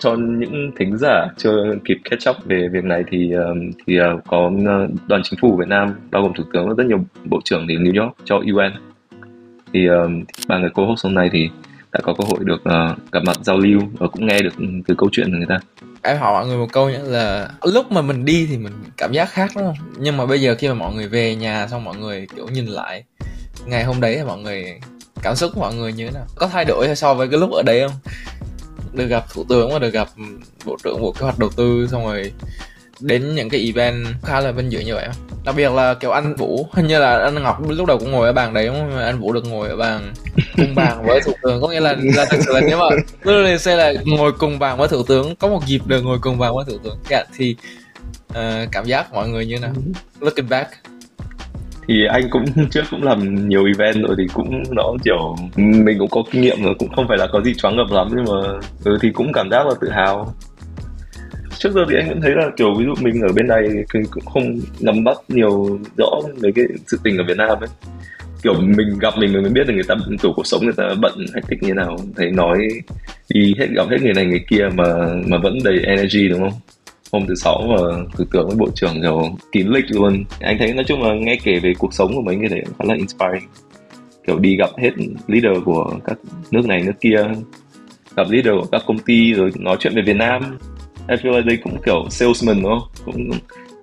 cho những thính giả chưa kịp catch up về việc này thì thì ờ, có ờ, đoàn chính phủ Việt Nam bao gồm thủ tướng và rất nhiều bộ trưởng đến New York cho UN thì ba người cô host hôm nay thì đã có cơ hội được uh, gặp mặt giao lưu và cũng nghe được từ câu chuyện của người ta. Em hỏi mọi người một câu nhé là lúc mà mình đi thì mình cảm giác khác đúng không? Nhưng mà bây giờ khi mà mọi người về nhà xong mọi người kiểu nhìn lại ngày hôm đấy thì mọi người cảm xúc của mọi người như thế nào? Có thay đổi so với cái lúc ở đây không? Được gặp thủ tướng và được gặp bộ trưởng bộ kế hoạch đầu tư xong rồi đến những cái event khá là vinh dự như vậy đặc biệt là kiểu anh vũ hình như là anh ngọc lúc đầu cũng ngồi ở bàn đấy đúng không? Anh vũ được ngồi ở bàn cùng bàn với thủ tướng có nghĩa là là thực sự là nếu mà literally say là ngồi cùng bàn với thủ tướng có một dịp được ngồi cùng bàn với thủ tướng. Yeah, thì uh, cảm giác mọi người như nào? Looking back thì anh cũng trước cũng làm nhiều event rồi thì cũng nó kiểu mình cũng có kinh nghiệm rồi cũng không phải là có gì choáng ngập lắm nhưng mà ừ, thì cũng cảm giác là tự hào. Trước giờ thì anh vẫn thấy là kiểu ví dụ mình ở bên này cũng không nắm bắt nhiều rõ về cái sự tình ở Việt Nam ấy. Kiểu mình gặp mình mới biết là người ta kiểu cuộc sống người ta bận hay thích như thế nào thấy nói đi hết gặp hết người này người kia mà mà vẫn đầy energy đúng không? Hôm thứ sáu mà thủ tướng với bộ trưởng kiểu kín lịch luôn. Anh thấy nói chung là nghe kể về cuộc sống của mấy người đấy khá là inspiring. Kiểu đi gặp hết leader của các nước này, nước kia, gặp leader của các công ty rồi nói chuyện về Việt Nam. I feel like đây cũng kiểu salesman, đúng không? Cũng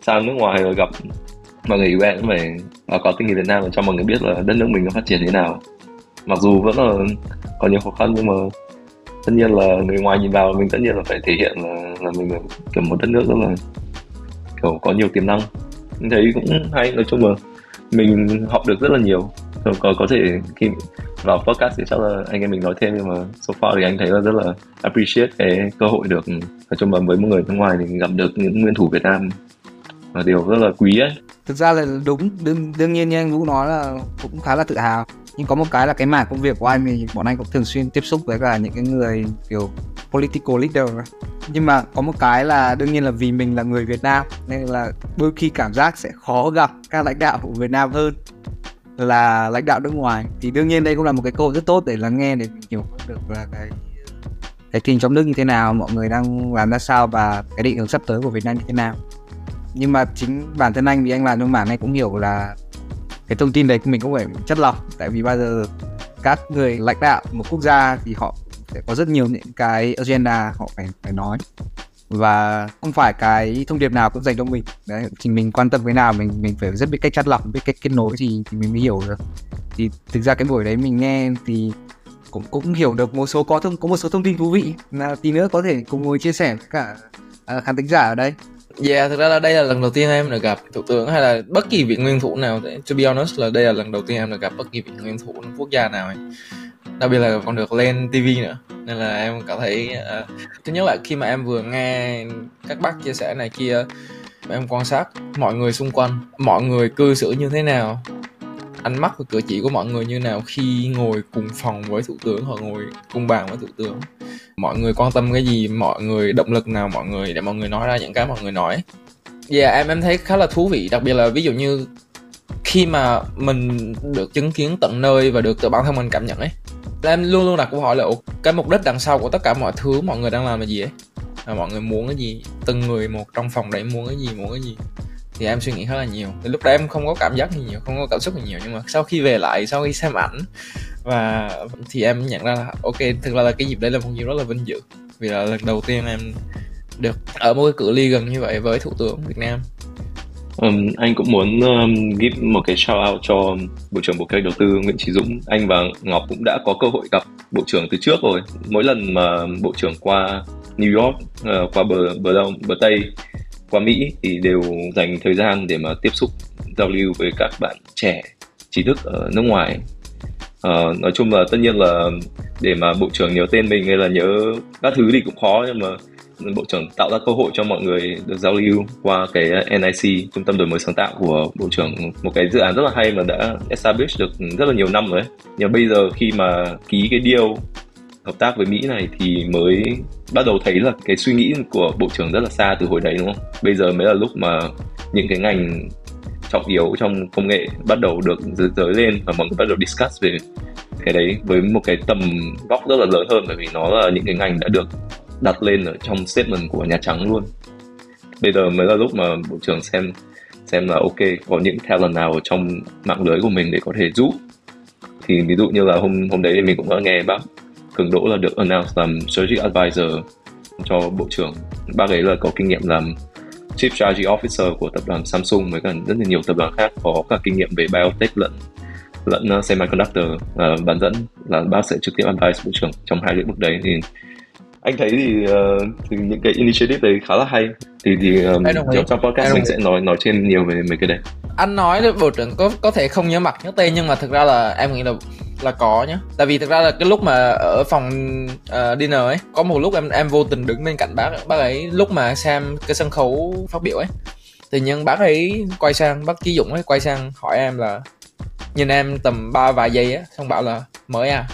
sang nước ngoài rồi gặp mọi người UN cũng phải và có tình hình Việt Nam để cho mọi người biết là đất nước mình nó phát triển thế nào. Mặc dù vẫn là còn nhiều khó khăn nhưng mà tất nhiên là người ngoài nhìn vào mình tất nhiên là phải thể hiện là là mình là kiểu một đất nước rất là kiểu có nhiều tiềm năng. Mình thấy cũng hay nói chung là mình học được rất là nhiều. Có có thể khi vào podcast thì chắc là anh em mình nói thêm nhưng mà so far thì anh thấy là rất là appreciate cái cơ hội được nói chung là với một người nước ngoài thì gặp được những nguyên thủ Việt Nam là điều rất là quý ấy. Thực ra là đúng đương, đương nhiên như anh Vũ nói là cũng khá là tự hào nhưng có một cái là cái mảng công việc của anh thì bọn anh cũng thường xuyên tiếp xúc với cả những cái người kiểu political leader nhưng mà có một cái là đương nhiên là vì mình là người Việt Nam, nên là đôi khi cảm giác sẽ khó gặp các lãnh đạo của Việt Nam hơn là lãnh đạo nước ngoài. Thì đương nhiên đây cũng là một cái cơ hội rất tốt để lắng nghe, để hiểu được là cái cái tình trong nước như thế nào, mọi người đang làm ra sao và cái định hướng sắp tới của Việt Nam như thế nào. Nhưng mà chính bản thân anh vì anh làm trong mảng này cũng hiểu là cái thông tin đấy mình cũng phải chất lọc tại vì bao giờ các người lãnh đạo một quốc gia thì họ sẽ có rất nhiều những cái agenda họ phải phải nói. Và không phải cái thông điệp nào cũng dành cho mình. Đấy thì mình quan tâm cái nào mình mình phải rất biết cách chắt lọc biết cách kết nối thì thì mình mới hiểu được. Thì thực ra cái buổi đấy mình nghe thì cũng cũng hiểu được một số có thông có một số thông tin thú vị. Là tí nữa có thể cùng ngồi chia sẻ với cả uh, khán thính giả ở đây. Dạ, yeah, thực ra là đây là lần đầu tiên em được gặp thủ tướng hay là bất kỳ vị nguyên thủ nào. To be honest là đây là lần đầu tiên em được gặp bất kỳ vị nguyên thủ quốc gia nào ấy. Đặc biệt là còn được lên TV nữa. Nên là em cảm thấy uh, thứ nhất là khi mà em vừa nghe các bác chia sẻ này kia em quan sát mọi người xung quanh, mọi người cư xử như thế nào, ánh mắt và cử chỉ của mọi người như nào khi ngồi cùng phòng với thủ tướng hoặc ngồi cùng bàn với thủ tướng? Mọi người quan tâm cái gì? Mọi người, động lực nào mọi người để mọi người nói ra những cái mọi người nói? Yeah, em em thấy khá là thú vị, đặc biệt là ví dụ như khi mà mình được chứng kiến tận nơi và được tự bản thân mình cảm nhận ấy em luôn luôn đặt câu hỏi là cái mục đích đằng sau của tất cả mọi thứ, mọi người đang làm là gì ấy? Là mọi người muốn cái gì? Từng người một trong phòng đấy muốn cái gì, muốn cái gì? Thì em suy nghĩ khá là nhiều thì lúc đó em không có cảm giác gì nhiều không có cảm xúc gì nhiều nhưng mà sau khi về lại sau khi xem ảnh và thì em nhận ra là ok thực ra là cái dịp đấy là một dịp rất là vinh dự vì là lần đầu tiên em được ở một cái cự ly gần như vậy với thủ tướng Việt Nam Um, anh cũng muốn um, give một cái shout out cho Bộ trưởng Bộ Kế Đầu tư Nguyễn Trí Dũng. Anh và Ngọc cũng đã có cơ hội gặp Bộ trưởng từ trước rồi. Mỗi lần mà Bộ trưởng qua New York, uh, qua bờ bờ đông, bờ Tây qua Mỹ thì đều dành thời gian để mà tiếp xúc giao lưu với các bạn trẻ trí thức ở nước ngoài uh, nói chung là tất nhiên là để mà bộ trưởng nhớ tên mình hay là nhớ các thứ thì cũng khó nhưng mà bộ trưởng tạo ra cơ hội cho mọi người được giao lưu qua cái ờ, NIC trung tâm đổi mới sáng tạo của bộ trưởng một cái dự án rất là hay mà đã establish được rất là nhiều năm rồi ấy. nhưng bây giờ khi mà ký cái deal hợp tác với Mỹ này thì mới bắt đầu thấy là cái suy nghĩ của bộ trưởng rất là xa từ hồi đấy, đúng không? Bây giờ mới là lúc mà những cái ngành trọng yếu trong công nghệ bắt đầu được giới lên và mọi người bắt đầu discuss về cái đấy với một cái tầm góc rất là lớn hơn, bởi vì nó là những cái ngành đã được đặt lên ở trong statement của Nhà Trắng luôn bây giờ mới là lúc mà bộ trưởng xem xem là ok, có những talent nào ở trong mạng lưới của mình để có thể giúp thì ví dụ như là hôm hôm đấy thì mình cũng đã nghe bác Cường Đỗ là được announce làm strategic advisor cho bộ trưởng. Bác ấy là có kinh nghiệm làm chief strategy officer của tập đoàn Samsung với cả rất là nhiều tập đoàn khác có cả kinh nghiệm về biotech lẫn lẫn uh, semiconductor. Uh, bán dẫn là bác sẽ trực tiếp advise bộ trưởng trong hai lĩnh vực đấy. Thì anh thấy thì, uh, thì những cái initiative đấy khá là hay. Thì thì um, trong podcast mình sẽ nói nói trên nhiều về mấy cái đấy. Anh nói bộ trưởng có có thể không nhớ mặt nhớ tên nhưng mà thực ra là em nghĩ là là có nhá. Tại vì thực ra là cái lúc mà ở phòng uh, dinner ấy có một lúc em em vô tình đứng bên cạnh bác bác ấy lúc mà xem cái sân khấu phát biểu ấy. Thì nhân bác ấy quay sang bác Chí Dũng ấy quay sang hỏi em là nhìn em tầm ba vài giây á xong bảo là mới à?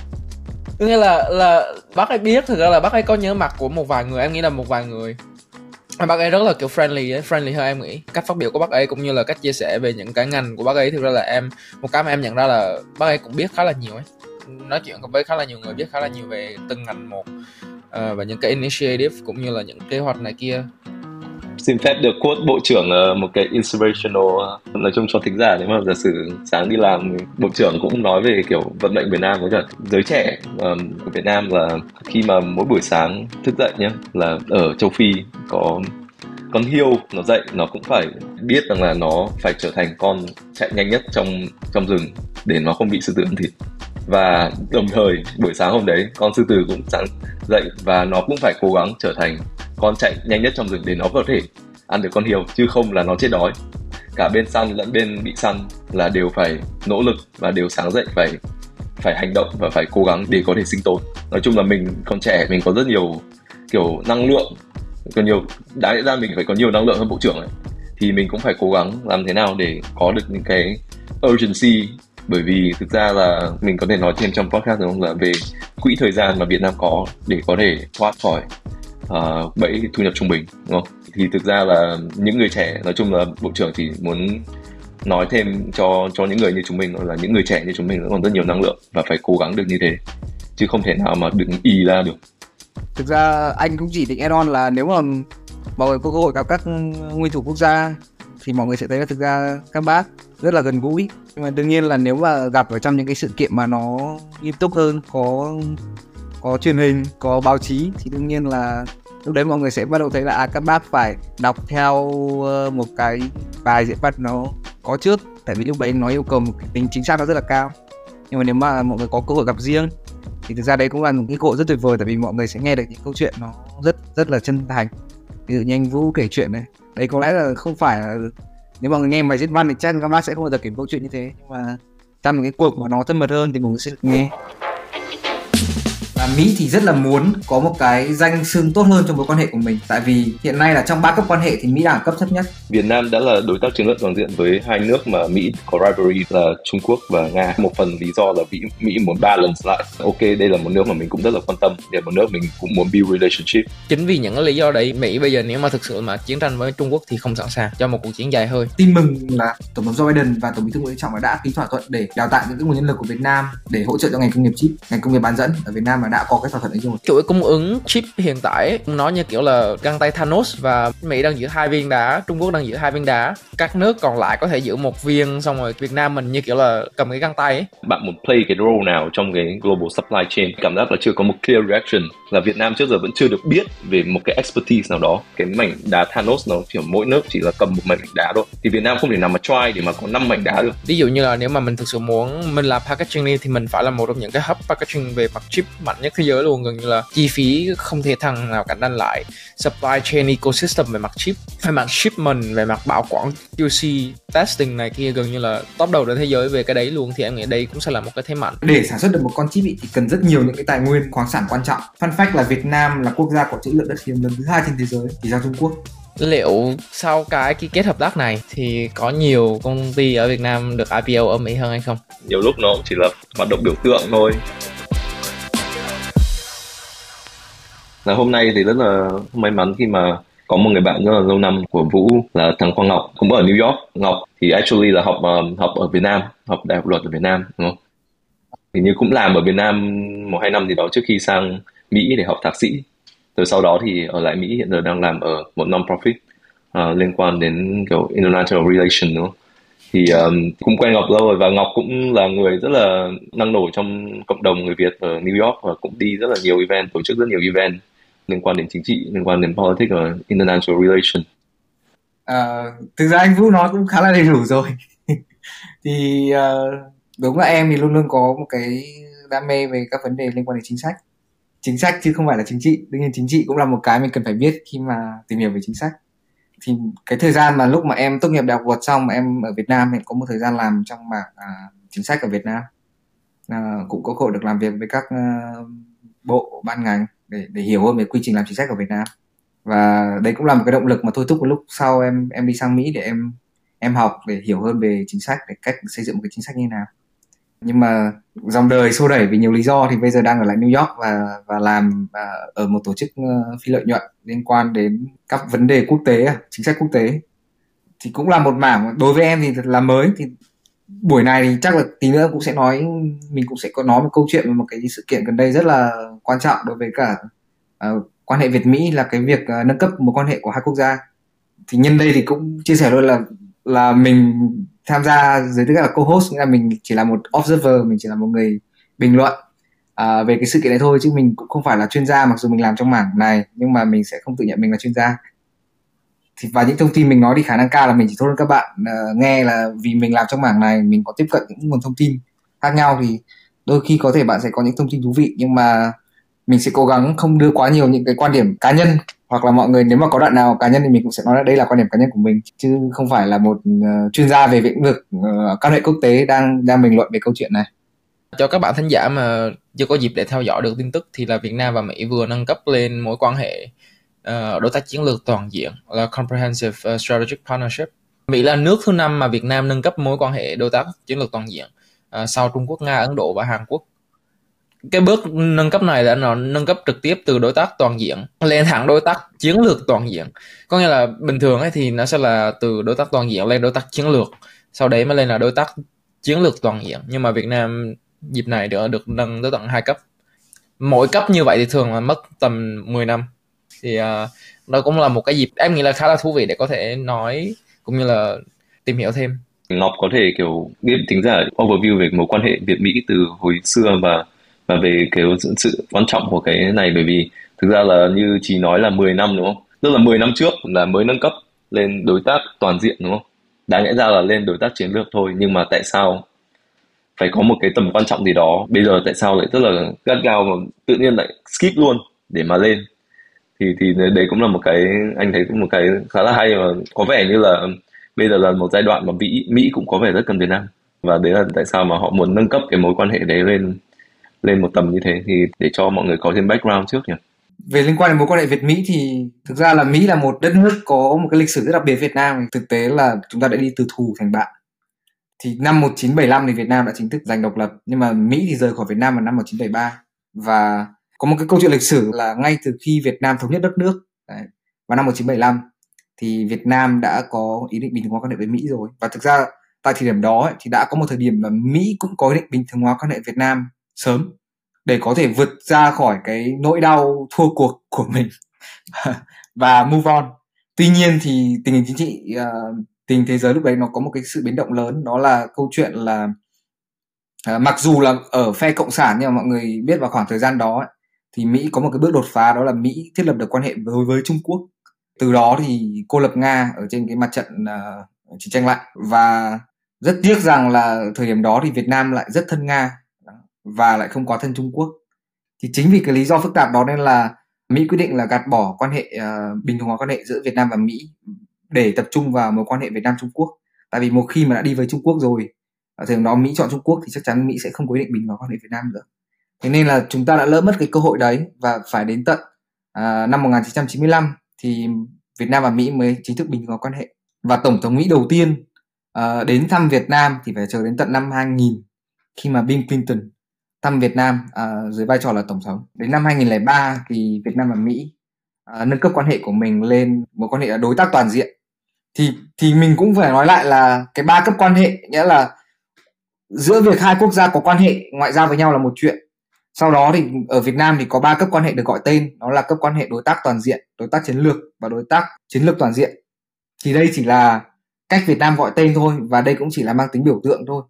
Có nghĩa là là bác ấy biết thực ra là bác ấy có nhớ mặt của một vài người em nghĩ là một vài người bác ấy rất là kiểu friendly ấy, friendly hơn em nghĩ. Cách phát biểu của bác ấy cũng như là cách chia sẻ về những cái ngành của bác ấy thực ra là em một cái mà em nhận ra là bác ấy cũng biết khá là nhiều ấy. Nói chuyện với khá là nhiều người biết khá là nhiều về từng ngành một uh, và những cái initiative cũng như là những kế hoạch này kia xin phép được quote bộ trưởng ờ, một cái inspirational ờ, nói chung cho thính giả nếu mà. Giả sử sáng đi làm bộ trưởng cũng nói về kiểu vận mệnh Việt Nam với cả giới trẻ um, của Việt Nam là khi mà mỗi buổi sáng thức dậy nhé là ở châu Phi có con hiêu nó dậy nó cũng phải biết rằng là nó phải trở thành con chạy nhanh nhất trong trong rừng để nó không bị sư tử ăn thịt và đồng thời, buổi sáng hôm đấy, con sư tử cũng sáng dậy và nó cũng phải cố gắng trở thành con chạy nhanh nhất trong rừng để nó có thể ăn được con hiều chứ không là nó chết đói. Cả bên săn lẫn bên bị săn là đều phải nỗ lực và đều sáng dậy phải phải hành động và phải cố gắng để có thể sinh tồn. Nói chung là mình còn trẻ, mình có rất nhiều, kiểu, năng lượng, còn nhiều đáng lẽ ra mình phải có nhiều năng lượng hơn bộ trưởng ấy. Thì mình cũng phải cố gắng làm thế nào để có được những cái urgency bởi vì thực ra là mình có thể nói thêm trong podcast đúng không? Là về quỹ thời gian mà Việt Nam có để có thể thoát khỏi uh, bẫy thu nhập trung bình đúng không? Thì thực ra là những người trẻ nói chung là bộ trưởng chỉ muốn nói thêm cho cho những người như chúng mình là những người trẻ như chúng mình vẫn còn rất nhiều năng lượng và phải cố gắng được như thế chứ không thể nào mà đứng y ra được. Thực ra anh cũng chỉ định add on là nếu mà mọi người có cơ hội gặp các nguyên thủ quốc gia thì mọi người sẽ thấy là thực ra các bác rất là gần gũi. Nhưng mà đương nhiên là nếu mà gặp ở trong những cái sự kiện mà nó nghiêm túc hơn có có truyền hình có báo chí thì đương nhiên là lúc đấy mọi người sẽ bắt đầu thấy là à, các bác phải đọc theo ờ, một cái bài diễn văn nó có trước. Tại vì lúc đấy nó yêu cầu một cái tính chính xác nó rất là cao. Nhưng mà nếu mà mọi người có cơ hội gặp riêng thì thực ra đấy cũng là một cái cơ hội rất tuyệt vời tại vì mọi người sẽ nghe được những câu chuyện nó rất rất là chân thành. Ví dụ như anh Vũ kể chuyện này đấy, có lẽ là không phải là nếu mà người nghe bài diễn văn thì chắc các bác sẽ không bao giờ kể câu chuyện như thế, nhưng mà trong một cái cuộc mà nó thân mật hơn thì mọi người sẽ được nghe và Mỹ thì rất là muốn có một cái danh xưng tốt hơn trong mối quan hệ của mình tại vì hiện nay là trong ba cấp quan hệ thì Mỹ là cấp thấp nhất. Việt Nam đã là đối tác chiến lược toàn diện với hai nước mà Mỹ có rivalry là Trung Quốc và Nga. Một phần lý do là Mỹ, Mỹ muốn balance lại. Ok, đây là một nước mà mình cũng rất là quan tâm, để một nước mình cũng muốn build relationship. Chính vì những lý do đấy, Mỹ bây giờ nếu mà thực sự mà chiến tranh với Trung Quốc thì không sẵn sàng cho một cuộc chiến dài hơi. Tin mừng là Tổng thống Joe Biden và Tổng bí thư Nguyễn Trọng đã ký thỏa thuận để đào tạo những nguồn nhân lực của Việt Nam để hỗ trợ cho ngành công nghiệp chip, ngành công nghiệp bán dẫn ở Việt Nam mà đã có cái thỏa thuận ấy rồi chuỗi cung ứng chip hiện tại nó như kiểu là găng tay Thanos và Mỹ đang giữ hai viên đá Trung Quốc đang giữ hai viên đá. Các nước còn lại có thể giữ một viên xong rồi Việt Nam mình như kiểu là cầm cái găng tay ấy. bạn muốn play cái role nào trong cái global supply chain? Cảm giác là chưa có một clear direction là Việt Nam trước giờ vẫn chưa được biết về một cái expertise nào đó. Cái mảnh đá Thanos nó kiểu mỗi nước chỉ là cầm một mảnh đá thôi. Thì Việt Nam không thể nào mà try để mà có năm mảnh đá được. Ví dụ như là nếu mà mình thực sự muốn mình làm packaging đi thì mình phải là một trong những cái hub packaging về mặt chip mạnh nhất thế giới luôn. Gần như là chi phí không thể thằng nào cạnh tranh lại. Supply chain ecosystem về mặt chip về mặt shipment về mặt bảo quản QC testing này kia gần như là top đầu trên thế giới về cái đấy luôn. Thì em nghĩ đây cũng sẽ là một cái thế mạnh. Để sản xuất được một con chip thì cần rất nhiều những cái tài nguyên khoáng sản quan trọng. Fun fact là Việt Nam là quốc gia có trữ lượng đất hiếm lớn thứ hai trên thế giới chỉ sau Trung Quốc. Liệu sau cái ký kết hợp tác này thì có nhiều công ty ở Việt Nam được IPO ở Mỹ hơn hay không? Nhiều lúc nó chỉ là hoạt động biểu tượng thôi. Là hôm nay thì rất là may mắn khi mà có một người bạn rất là lâu năm của Vũ là thằng Quang Ngọc cũng ở New York. Ngọc thì actually là học uh, học ở Việt Nam học đại học luật ở Việt Nam đúng không? Hình như cũng làm ở Việt Nam một hai năm gì đó trước khi sang Mỹ để học thạc sĩ. Rồi sau đó thì ở lại Mỹ hiện giờ đang làm ở một non-profit uh, liên quan đến kiểu international relation đúng không? thì um, cũng quen Ngọc lâu rồi và Ngọc cũng là người rất là năng nổ trong cộng đồng người Việt ở New York và cũng đi rất là nhiều event tổ chức rất nhiều event liên quan đến chính trị liên quan đến politics và international relation à, thực ra anh Vũ nói cũng khá là đầy đủ rồi. Thì uh, đúng là em thì luôn luôn có một cái đam mê về các vấn đề liên quan đến chính sách chính sách chứ không phải là chính trị. Đương nhiên chính trị cũng là một cái mình cần phải biết khi mà tìm hiểu về chính sách. Thì cái thời gian mà lúc mà em tốt nghiệp đại học luật xong mà em ở Việt Nam thì có một thời gian làm trong mảng à, chính sách ở Việt Nam. À, cũng có cơ hội được làm việc với các à, bộ ban ngành để để hiểu hơn về quy trình làm chính sách ở Việt Nam. Và đấy cũng là một cái động lực mà thôi thúc lúc sau em em đi sang Mỹ để em em học để hiểu hơn về chính sách để cách xây dựng một cái chính sách như thế nào nhưng mà dòng đời xô đẩy vì nhiều lý do thì bây giờ đang ở lại New York và và làm à, ở một tổ chức ờ, phi lợi nhuận liên quan đến các vấn đề quốc tế à, chính sách quốc tế. Thì cũng là một mảng đối với em thì là mới thì buổi này thì chắc là tí nữa cũng sẽ nói mình cũng sẽ có nói một câu chuyện về một cái sự kiện gần đây rất là quan trọng đối với cả uh, quan hệ Việt Mỹ là cái việc uh, nâng cấp một quan hệ của hai quốc gia. Thì nhân đây thì cũng chia sẻ luôn là là mình tham gia dưới tư cách là co-host. Nghĩa là mình chỉ là một observer mình chỉ là một người bình luận uh, về cái sự kiện này thôi chứ mình cũng không phải là chuyên gia mặc dù mình làm trong mảng này nhưng mà mình sẽ không tự nhận mình là chuyên gia. Thì và những thông tin mình nói thì khả năng cao là mình chỉ tốt hơn các bạn uh, nghe là vì mình làm trong mảng này mình có tiếp cận những nguồn thông tin khác nhau thì đôi khi có thể bạn sẽ có những thông tin thú vị nhưng mà mình sẽ cố gắng không đưa quá nhiều những cái quan điểm cá nhân hoặc là mọi người nếu mà có đoạn nào cá nhân thì mình cũng sẽ nói là đây là quan điểm cá nhân của mình chứ không phải là một uh, chuyên gia về lĩnh vực ờ, uh, quan hệ quốc tế đang đang bình luận về câu chuyện này cho các bạn thính giả mà chưa có dịp để theo dõi được tin tức thì là Việt Nam và Mỹ vừa nâng cấp lên mối quan hệ uh, đối tác chiến lược toàn diện là Comprehensive Strategic Partnership. Mỹ là nước thứ năm mà Việt Nam nâng cấp mối quan hệ đối tác chiến lược toàn diện uh, sau Trung Quốc, Nga, Ấn Độ và Hàn Quốc cái bước nâng cấp này là nó nâng cấp trực tiếp từ đối tác toàn diện lên thẳng đối tác chiến lược toàn diện. Có nghĩa là bình thường ấy thì nó sẽ là từ đối tác toàn diện lên đối tác chiến lược sau đấy mới lên là đối tác chiến lược toàn diện. Nhưng mà Việt Nam dịp này được được nâng tới tận hai cấp. Mỗi cấp như vậy thì thường là mất tầm 10 năm. Thì uh, đó cũng là một cái dịp em nghĩ là khá là thú vị để có thể nói cũng như là tìm hiểu thêm. Ngọc có thể kiểu biết tính giả overview về mối quan hệ Việt Mỹ từ hồi xưa và và về cái sự quan trọng của cái này, bởi vì thực ra là như chị nói là 10 năm, đúng không? Tức là 10 năm trước là mới nâng cấp lên đối tác toàn diện, đúng không? Đáng lẽ ra là lên đối tác chiến lược thôi, nhưng mà tại sao phải có một cái tầm quan trọng gì đó? Bây giờ tại sao lại rất là gắt gao mà tự nhiên lại skip luôn để mà lên? Thì thì đấy cũng là một cái, anh thấy cũng một cái khá là hay mà có vẻ như là bây giờ là một giai đoạn mà Mỹ Mỹ cũng có vẻ rất cần Việt Nam. Và đấy là tại sao mà họ muốn nâng cấp cái mối quan hệ đấy lên lên một tầm như thế thì để cho mọi người có thêm background trước nhỉ? Về liên quan đến mối quan hệ Việt Mỹ thì thực ra là Mỹ là một đất nước có một cái lịch sử rất đặc biệt Việt Nam. Thực tế là chúng ta đã đi từ thù thành bạn thì năm 1975 thì Việt Nam đã chính thức giành độc lập nhưng mà Mỹ thì rời khỏi Việt Nam vào năm 1973 và có một cái câu chuyện lịch sử là ngay từ khi Việt Nam thống nhất đất nước đấy, vào năm 1975 thì Việt Nam đã có ý định bình thường hóa quan hệ với Mỹ rồi. Và thực ra tại thời điểm đó ấy, thì đã có một thời điểm mà Mỹ cũng có ý định bình thường hóa quan hệ Việt Nam sớm để có thể vượt ra khỏi cái nỗi đau thua cuộc của mình. Và move on. Tuy nhiên thì tình hình chính trị uh, tình thế giới lúc đấy nó có một cái sự biến động lớn đó là câu chuyện là uh, mặc dù là ở phe cộng sản nhưng mà mọi người biết vào khoảng thời gian đó ấy, thì mỹ có một cái bước đột phá đó là mỹ thiết lập được quan hệ với với trung quốc. Từ đó thì cô lập nga ở trên cái mặt trận uh, chiến tranh lạnh và rất tiếc rằng là thời điểm đó thì việt nam lại rất thân nga và lại không có thân Trung Quốc. Thì chính vì cái lý do phức tạp đó nên là Mỹ quyết định là gạt bỏ quan hệ uh, bình thường hóa quan hệ giữa Việt Nam và Mỹ để tập trung vào mối quan hệ Việt Nam Trung Quốc. Tại vì một khi mà đã đi với Trung Quốc rồi ở thời điểm đó Mỹ chọn Trung Quốc thì chắc chắn Mỹ sẽ không quyết định bình vào quan hệ Việt Nam nữa. Thế nên là chúng ta đã lỡ mất cái cơ hội đấy và phải đến tận uh, năm 1995 thì Việt Nam và Mỹ mới chính thức bình vào quan hệ. Và tổng thống Mỹ đầu tiên uh, đến thăm Việt Nam thì phải chờ đến tận năm 2000 khi mà Bill Clinton thăm Việt Nam uh, dưới vai trò là tổng thống. Đến năm 2003 thì Việt Nam và Mỹ uh, nâng cấp quan hệ của mình lên một quan hệ đối tác toàn diện. Thì thì mình cũng phải nói lại là cái ba cấp quan hệ nghĩa là giữa việc hai quốc gia có quan hệ ngoại giao với nhau là một chuyện sau đó thì ở Việt Nam thì có ba cấp quan hệ được gọi tên đó là cấp quan hệ đối tác toàn diện đối tác chiến lược và đối tác chiến lược toàn diện thì đây chỉ là cách Việt Nam gọi tên thôi và đây cũng chỉ là mang tính biểu tượng thôi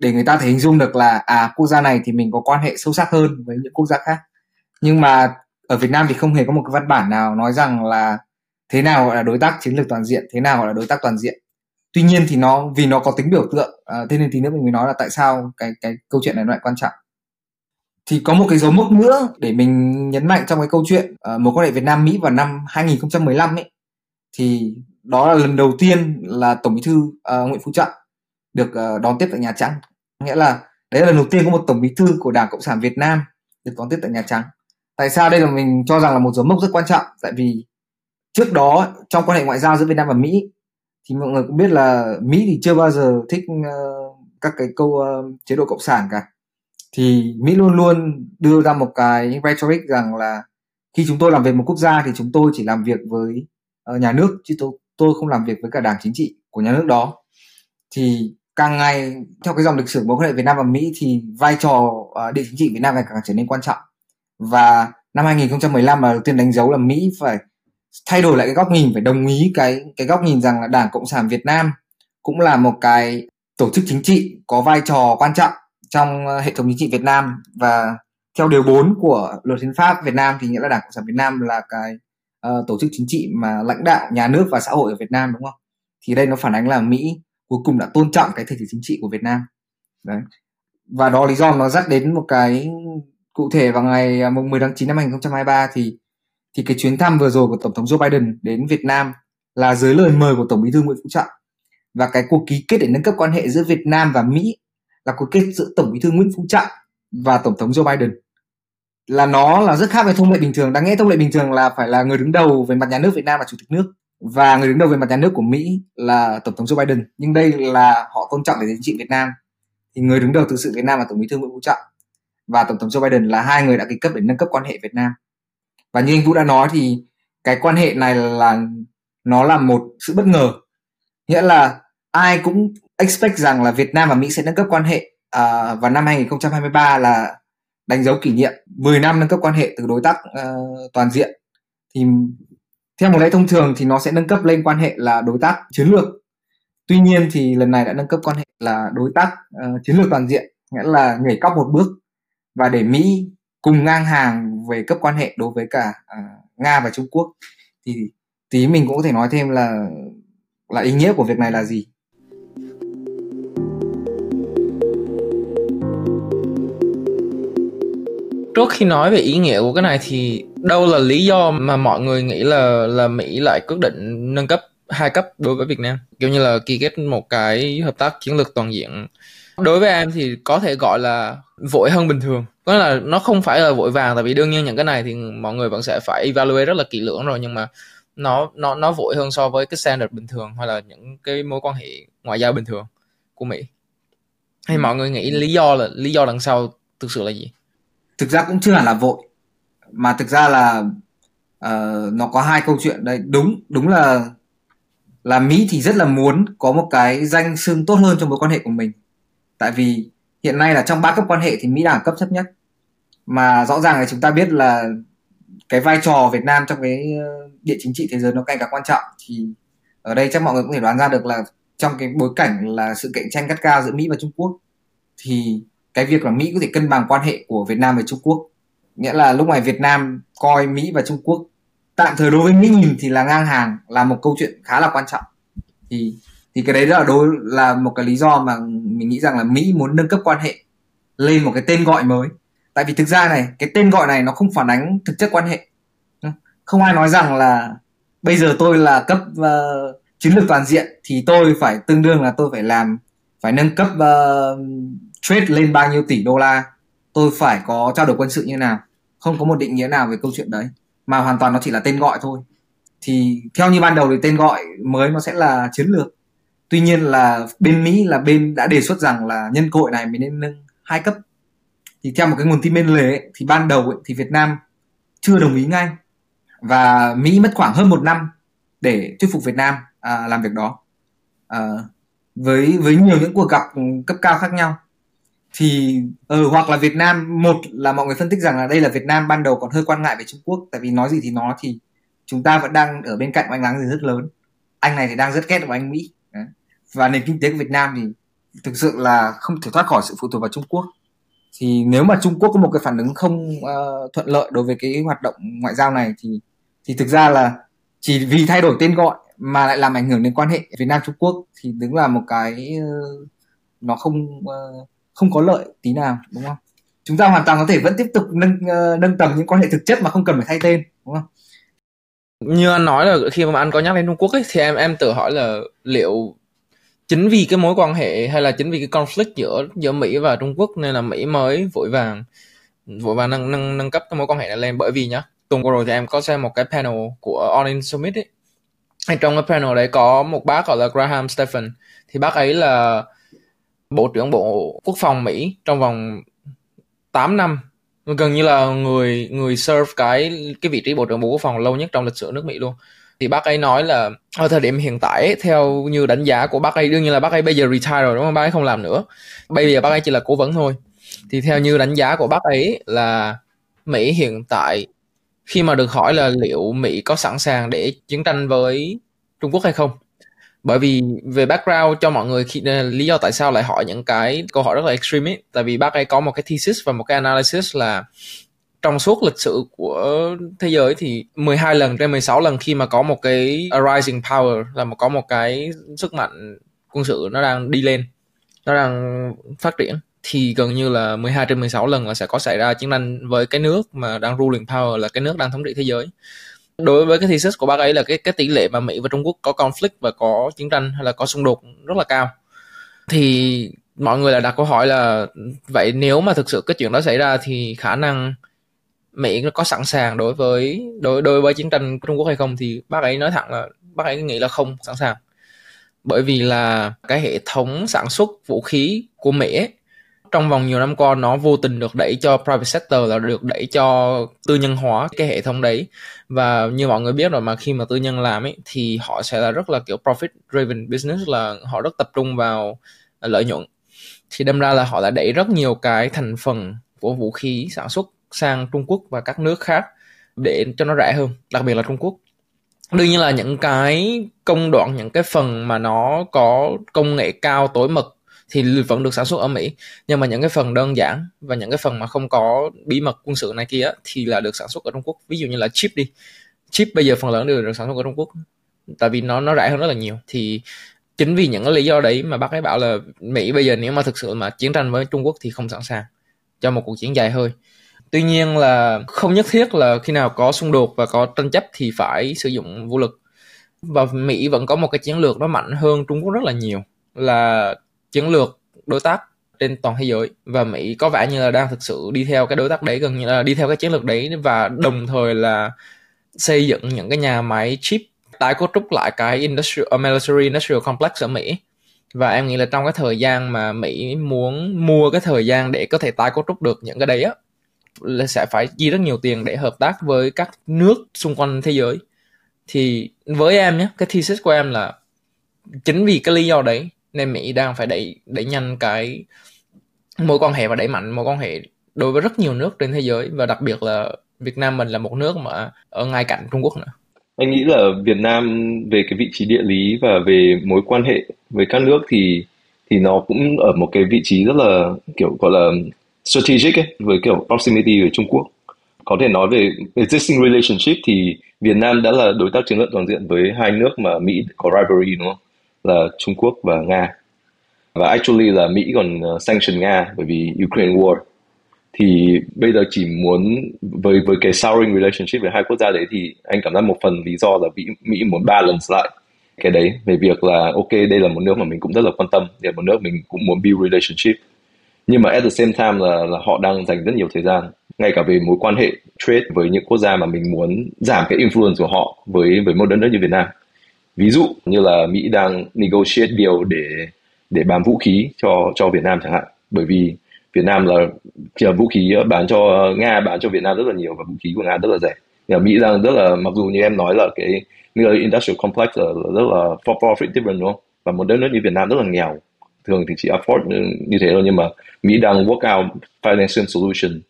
để người ta thể hình dung được là à quốc gia này thì mình có quan hệ sâu sắc hơn với những quốc gia khác. Nhưng mà ở Việt Nam thì không hề có một cái văn bản nào nói rằng là thế nào gọi là đối tác chiến lược toàn diện thế nào gọi là đối tác toàn diện. Tuy nhiên thì nó vì nó có tính biểu tượng à, thế nên thì nữa mình mới nói là tại sao cái cái câu chuyện này nó lại quan trọng. Thì có một cái dấu mốc nữa để mình nhấn mạnh trong cái câu chuyện uh, mối quan hệ Việt Nam Mỹ vào năm 2015 ấy. Thì đó là lần đầu tiên là tổng bí thư uh, Nguyễn Phú Trọng được uh, đón tiếp tại Nhà Trắng nghĩa là đấy là lần đầu tiên có một tổng bí thư của Đảng Cộng sản Việt Nam được đón tiếp tại Nhà Trắng. Tại sao? Đây là mình cho rằng là một dấu mốc rất quan trọng. Tại vì trước đó trong quan hệ ngoại giao giữa Việt Nam và Mỹ thì mọi người cũng biết là Mỹ thì chưa bao giờ thích uh, các cái câu uh, chế độ cộng sản cả. Thì Mỹ luôn luôn đưa ra một cái rhetoric rằng là khi chúng tôi làm việc một quốc gia thì chúng tôi chỉ làm việc với uh, nhà nước chứ tôi tôi không làm việc với cả đảng chính trị của nhà nước đó. Thì càng ngày theo cái dòng lịch sử mối quan hệ Việt Nam và Mỹ thì vai trò uh, địa chính trị Việt Nam ngày càng trở nên quan trọng và năm 2015 là đầu tiên đánh dấu là Mỹ phải thay đổi lại cái góc nhìn phải đồng ý cái cái góc nhìn rằng là Đảng Cộng sản Việt Nam cũng là một cái tổ chức chính trị có vai trò quan trọng trong ờ, hệ thống chính trị Việt Nam và theo điều 4 của luật hiến pháp Việt Nam thì nghĩa là Đảng Cộng sản Việt Nam là cái uh, tổ chức chính trị mà lãnh đạo nhà nước và xã hội ở Việt Nam đúng không? Thì đây nó phản ánh là Mỹ cuối cùng đã tôn trọng cái thể chế chính trị của Việt Nam. Đấy. Và đó lý do nó dắt đến một cái cụ thể vào ngày à, 10 tháng 9 năm 2023 thì thì cái chuyến thăm vừa rồi của tổng thống Joe Biden đến Việt Nam là dưới lời mời của tổng bí thư Nguyễn Phú Trọng và cái cuộc ký kết để nâng cấp quan hệ giữa Việt Nam và Mỹ là cuộc kết giữa tổng bí thư Nguyễn Phú Trọng và tổng thống Joe Biden là nó là rất khác với thông lệ bình thường đáng nghe thông lệ bình thường là phải là người đứng đầu về mặt nhà nước Việt Nam là chủ tịch nước và người đứng đầu về mặt nhà nước của Mỹ là tổng thống Joe Biden. Nhưng đây là họ tôn trọng về chính trị Việt Nam. Thì người đứng đầu thực sự Việt Nam là tổng bí thư Nguyễn Phú Trọng. Và tổng thống Joe Biden là hai người đã ký cấp để nâng cấp quan hệ Việt Nam. Và như anh Vũ đã nói thì cái quan hệ này là nó là một sự bất ngờ. Nghĩa là ai cũng expect rằng là Việt Nam và Mỹ sẽ nâng cấp quan hệ uh, vào năm 2023 là đánh dấu kỷ niệm 10 năm nâng cấp quan hệ từ đối tác uh, toàn diện. Thì theo một lẽ thông thường thì nó sẽ nâng cấp lên quan hệ là đối tác chiến lược. Tuy nhiên thì lần này đã nâng cấp quan hệ là đối tác uh, chiến lược toàn diện nghĩa là nhảy cóc một bước và để Mỹ cùng ngang hàng về cấp quan hệ đối với cả uh, Nga và Trung Quốc. Thì tí mình cũng có thể nói thêm là là ý nghĩa của việc này là gì. Trước khi nói về ý nghĩa của cái này thì đâu là lý do mà mọi người nghĩ là là Mỹ lại quyết định nâng cấp hai cấp đối với Việt Nam? Kiểu như là ký kết một cái hợp tác chiến lược toàn diện. Đối với em thì có thể gọi là vội hơn bình thường. Có là nó không phải là vội vàng tại vì đương nhiên những cái này thì mọi người vẫn sẽ phải evaluate rất là kỹ lưỡng rồi nhưng mà nó nó nó vội hơn so với cái standard bình thường hay là những cái mối quan hệ ngoại giao bình thường của Mỹ. Hay ừ. mọi người nghĩ lý do là lý do đằng sau thực sự là gì? Thực ra cũng chưa hẳn là vội mà thực ra là uh, nó có hai câu chuyện. Đây đúng đúng là là Mỹ thì rất là muốn có một cái danh xưng tốt hơn trong mối quan hệ của mình. Tại vì hiện nay là trong ba cấp quan hệ thì Mỹ là cấp thấp nhất. Mà rõ ràng là chúng ta biết là cái vai trò Việt Nam trong cái ờ, địa chính trị thế giới nó càng càng quan trọng. Thì ở đây chắc mọi người cũng thể đoán ra được là trong cái bối cảnh là sự cạnh tranh gắt cao giữa Mỹ và Trung Quốc thì cái việc là Mỹ có thể cân bằng quan hệ của Việt Nam với Trung Quốc nghĩa là lúc này Việt Nam coi Mỹ và Trung Quốc tạm thời đối với Mỹ nhìn thì là ngang hàng là một câu chuyện khá là quan trọng. Thì thì cái đấy là đối là một cái lý do mà mình nghĩ rằng là Mỹ muốn nâng cấp quan hệ lên một cái tên gọi mới. Tại vì thực ra này cái tên gọi này nó không phản ánh thực chất quan hệ. Không ai nói rằng là bây giờ tôi là cấp uh, chiến lược toàn diện thì tôi phải tương đương là tôi phải làm phải nâng cấp uh, trade lên bao nhiêu tỷ đô la tôi phải có trao đổi quân sự như nào không có một định nghĩa nào về câu chuyện đấy mà hoàn toàn nó chỉ là tên gọi thôi. Thì theo như ban đầu thì tên gọi mới nó sẽ là chiến lược. Tuy nhiên là bên mỹ là bên đã đề xuất rằng là nhân cơ hội này mình nên nâng hai cấp. Thì theo một cái nguồn tin bên lề ấy, thì ban đầu ấy, thì việt nam chưa đồng ý ngay. Và mỹ mất khoảng hơn một năm để thuyết phục việt nam à, làm việc đó. À, với với nhiều những cuộc gặp cấp cao khác nhau thì ừ, hoặc là Việt Nam một là mọi người phân tích rằng là đây là Việt Nam ban đầu còn hơi quan ngại về Trung Quốc tại vì nói gì thì nói thì chúng ta vẫn đang ở bên cạnh anh láng giềng rất lớn anh này thì đang rất ghét của anh Mỹ Đấy. và nền kinh tế của Việt Nam thì thực sự là không thể thoát khỏi sự phụ thuộc vào Trung Quốc thì nếu mà Trung Quốc có một cái phản ứng không uh, thuận lợi đối với cái hoạt động ngoại giao này thì thì thực ra là chỉ vì thay đổi tên gọi mà lại làm ảnh hưởng đến quan hệ Việt Nam Trung Quốc thì đúng là một cái uh, nó không uh, không có lợi tí nào đúng không? Chúng ta hoàn toàn có thể vẫn tiếp tục nâng uh, nâng tầm những quan hệ thực chất mà không cần phải thay tên đúng không? Như anh nói là khi mà anh có nhắc đến Trung Quốc ấy, thì em em tự hỏi là liệu chính vì cái mối quan hệ hay là chính vì cái conflict giữa giữa Mỹ và Trung Quốc nên là Mỹ mới vội vàng vội vàng nâng nâng nâng cấp cái mối quan hệ này lên? Bởi vì nhá tuần vừa rồi thì em có xem một cái panel của Onin Summit ấy. Trong cái panel đấy có một bác gọi là Graham Stephen thì bác ấy là bộ trưởng bộ quốc phòng Mỹ trong vòng 8 năm. Gần như là người người serve cái cái vị trí bộ trưởng bộ quốc phòng lâu nhất trong lịch sử nước Mỹ luôn. Thì bác ấy nói là ở thời điểm hiện tại, theo như đánh giá của bác ấy, đương nhiên là bác ấy bây giờ retire rồi, đúng không? Bác ấy không làm nữa. Bây giờ bác ấy chỉ là cố vấn thôi. Thì theo như đánh giá của bác ấy là Mỹ hiện tại, khi mà được hỏi là liệu Mỹ có sẵn sàng để chiến tranh với Trung Quốc hay không bởi vì về background cho mọi người khi à, lý do tại sao lại hỏi những cái câu hỏi rất là extreme ấy, tại vì bác ấy có một cái thesis và một cái analysis là trong suốt lịch sử của thế giới thì 12 lần trên 16 lần khi mà có một cái rising power là một có một cái sức mạnh quân sự nó đang đi lên nó đang phát triển thì gần như là 12 trên 16 lần là sẽ có xảy ra chiến tranh với cái nước mà đang ruling power là cái nước đang thống trị thế giới đối với cái thesis của bác ấy là cái cái tỷ lệ mà Mỹ và Trung Quốc có conflict và có chiến tranh hay là có xung đột rất là cao. Thì mọi người là đặt câu hỏi là vậy nếu mà thực sự cái chuyện đó xảy ra thì khả năng Mỹ có sẵn sàng đối với đối đối với chiến tranh Trung Quốc hay không? Thì bác ấy nói thẳng là bác ấy nghĩ là không sẵn sàng. Bởi vì là cái hệ thống sản xuất vũ khí của Mỹ ấy, trong vòng nhiều năm qua nó vô tình được đẩy cho private sector là được đẩy cho tư nhân hóa cái hệ thống đấy. Và như mọi người biết rồi mà khi mà tư nhân làm ấy, thì họ sẽ là rất là kiểu profit driven business, là họ rất tập trung vào lợi nhuận. Thì đâm ra là họ đã đẩy rất nhiều cái thành phần của vũ khí sản xuất sang Trung Quốc và các nước khác để cho nó rẻ hơn, đặc biệt là Trung Quốc. Đương nhiên là những cái công đoạn, những cái phần mà nó có công nghệ cao tối mật thì vẫn được sản xuất ở Mỹ. Nhưng mà những cái phần đơn giản và những cái phần mà không có bí mật quân sự này kia thì là được sản xuất ở Trung Quốc. Ví dụ như là chip đi. Chip bây giờ phần lớn đều được sản xuất ở Trung Quốc. Tại vì nó nó rẻ hơn rất là nhiều. Thì chính vì những cái lý do đấy mà bác ấy bảo là Mỹ bây giờ nếu mà thực sự mà chiến tranh với Trung Quốc thì không sẵn sàng cho một cuộc chiến dài hơi. Tuy nhiên là không nhất thiết là khi nào có xung đột và có tranh chấp thì phải sử dụng vũ lực. Và Mỹ vẫn có một cái chiến lược nó mạnh hơn Trung Quốc rất là nhiều. Là chiến lược đối tác trên toàn thế giới. Và Mỹ có vẻ như là đang thực sự đi theo cái đối tác đấy gần như là đi theo cái chiến lược đấy. Và đồng thời là xây dựng những cái nhà máy chip tái cấu trúc lại cái industrial uh, military industrial complex ở Mỹ. Và em nghĩ là trong cái thời gian mà Mỹ muốn mua cái thời gian để có thể tái cấu trúc được những cái đấy á là sẽ phải chi rất nhiều tiền để hợp tác với các nước xung quanh thế giới. Thì với em nhé cái thesis của em là chính vì cái lý do đấy nên Mỹ đang phải đẩy đẩy nhanh cái mối quan hệ và đẩy mạnh mối quan hệ đối với rất nhiều nước trên thế giới và đặc biệt là Việt Nam mình là một nước mà ở ngay cạnh Trung Quốc nữa. Anh nghĩ là Việt Nam về cái vị trí địa lý và về mối quan hệ với các nước thì thì nó cũng ở một cái vị trí rất là kiểu gọi là strategic ấy, với kiểu proximity với Trung Quốc. Có thể nói về existing relationship thì Việt Nam đã là đối tác chiến lược toàn diện với hai nước mà Mỹ có rivalry đúng không? Là Trung Quốc và Nga. Và actually là Mỹ còn ờ, sanction Nga bởi vì Ukraine war. Thì bây giờ chỉ muốn, với với cái souring relationship với hai quốc gia đấy thì anh cảm giác một phần lý do là Mỹ Mỹ muốn balance lại cái đấy về việc là, ok, đây là một nước mà mình cũng rất là quan tâm để một nước mình cũng muốn build relationship. Nhưng mà at the same time là là họ đang dành rất nhiều thời gian, ngay cả về mối quan hệ trade với những quốc gia mà mình muốn giảm cái influence của họ với với một đất nước như Việt Nam ví dụ như là Mỹ đang negotiate deal để để bán vũ khí cho cho Việt Nam chẳng hạn. Bởi vì Việt Nam là chờ vũ khí bán cho Nga bán cho Việt Nam rất là nhiều và vũ khí của Nga rất là rẻ. Nhà Mỹ đang rất là mặc dù như em nói là cái military industrial complex là, là rất là for profit driven đúng không? Và một đất nước như Việt Nam rất là nghèo. Thường thì chỉ afford như thế thôi nhưng mà Mỹ đang work out financial solution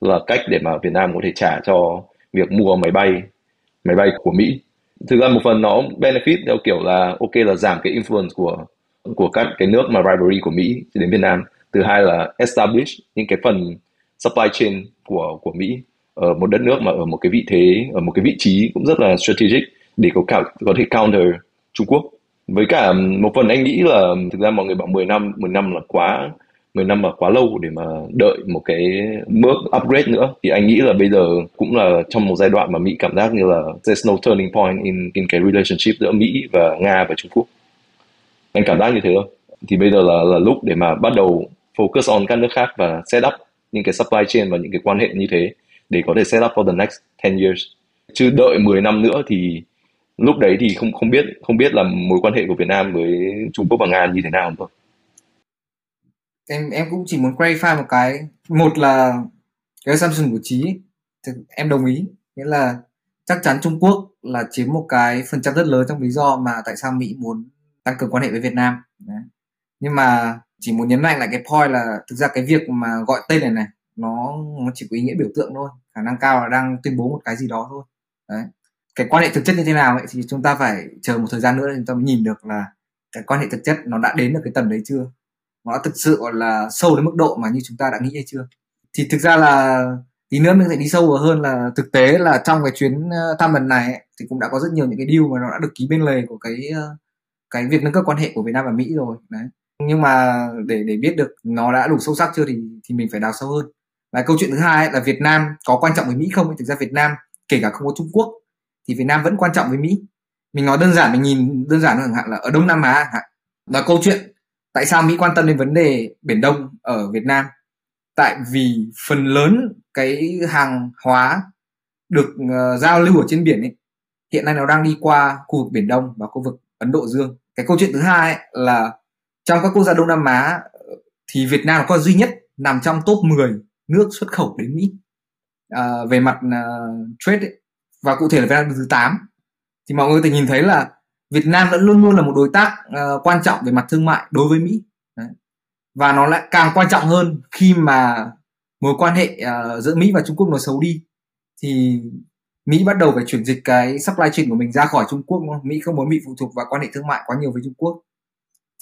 là cách để mà Việt Nam có thể trả cho việc mua máy bay máy bay của Mỹ thực ra một phần nó benefit theo kiểu là ok là giảm cái influence của của các cái nước mà rivalry của Mỹ đến Việt Nam. Thứ hai là establish những cái phần supply chain của của Mỹ ở một đất nước mà ở một cái vị thế, ở một cái vị trí cũng rất là strategic để có có thể counter Trung Quốc. Với cả một phần anh nghĩ là thực ra mọi người bảo 10 năm 10 năm là quá 10 năm là quá lâu để mà đợi một cái bước upgrade nữa, thì anh nghĩ là bây giờ cũng là trong một giai đoạn mà Mỹ cảm giác như là there's no turning point in in cái relationship giữa Mỹ và Nga và Trung Quốc. Anh cảm giác như thế thôi thì bây giờ là là lúc để mà bắt đầu focus on các nước khác và set up những cái supply chain và những cái quan hệ như thế để có thể set up for the next 10 years. Chứ đợi 10 năm nữa thì lúc đấy thì không không biết không biết là mối quan hệ của Việt Nam với Trung Quốc và Nga như thế nào thôi em em cũng chỉ muốn clarify một cái. Một là cái assumption của trí em đồng ý. Nghĩa là chắc chắn Trung Quốc là chiếm một cái phần trăm rất lớn trong lý do mà tại sao Mỹ muốn tăng cường quan hệ với Việt Nam. Đấy. nhưng mà chỉ muốn nhấn mạnh lại cái point là thực ra cái việc mà gọi tên này này, nó nó chỉ có ý nghĩa biểu tượng thôi. Khả năng cao là đang tuyên bố một cái gì đó thôi. Đấy. Cái quan hệ thực chất như thế nào ấy thì chúng ta phải chờ một thời gian nữa chúng ta mới nhìn được là cái quan hệ thực chất nó đã đến được cái tầm đấy chưa nó đã thực sự là sâu đến mức độ mà như chúng ta đã nghĩ hay chưa? Thì thực ra là tí nữa mình sẽ đi sâu vào hơn là thực tế là trong cái chuyến ờ, thăm lần này ấy, thì cũng đã có rất nhiều những cái deal mà nó đã được ký bên lề của cái ờ, cái việc nâng cấp quan hệ của Việt Nam và Mỹ rồi đấy. Nhưng mà để để biết được nó đã đủ sâu sắc chưa thì thì mình phải đào sâu hơn. Và câu chuyện thứ hai ấy, là Việt Nam có quan trọng với Mỹ không thực ra Việt Nam kể cả không có Trung Quốc thì Việt Nam vẫn quan trọng với Mỹ. Mình nói đơn giản mình nhìn đơn giản chẳng hạn là ở Đông Nam Á chẳng hạn. Là câu chuyện tại sao Mỹ quan tâm đến vấn đề Biển Đông ở Việt Nam? Tại vì phần lớn cái hàng hóa được uh, giao lưu ở trên biển ấy hiện nay nó đang đi qua khu vực Biển Đông và khu vực Ấn Độ Dương. Cái câu chuyện thứ hai ấy là trong các quốc gia Đông Nam Á thì Việt Nam có duy nhất nằm trong top 10 nước xuất khẩu đến Mỹ. À, về mặt uh, trade ấy. và cụ thể là Việt Nam thứ 8 thì mọi người có thể nhìn thấy là Việt Nam vẫn luôn luôn là một đối tác uh, quan trọng về mặt thương mại đối với Mỹ. Đấy. và nó lại càng quan trọng hơn khi mà mối quan hệ uh, giữa Mỹ và Trung Quốc nó xấu đi. Thì Mỹ bắt đầu phải chuyển dịch cái supply chain của mình ra khỏi Trung Quốc đúng không? Mỹ không muốn bị phụ thuộc vào quan hệ thương mại quá nhiều với Trung Quốc.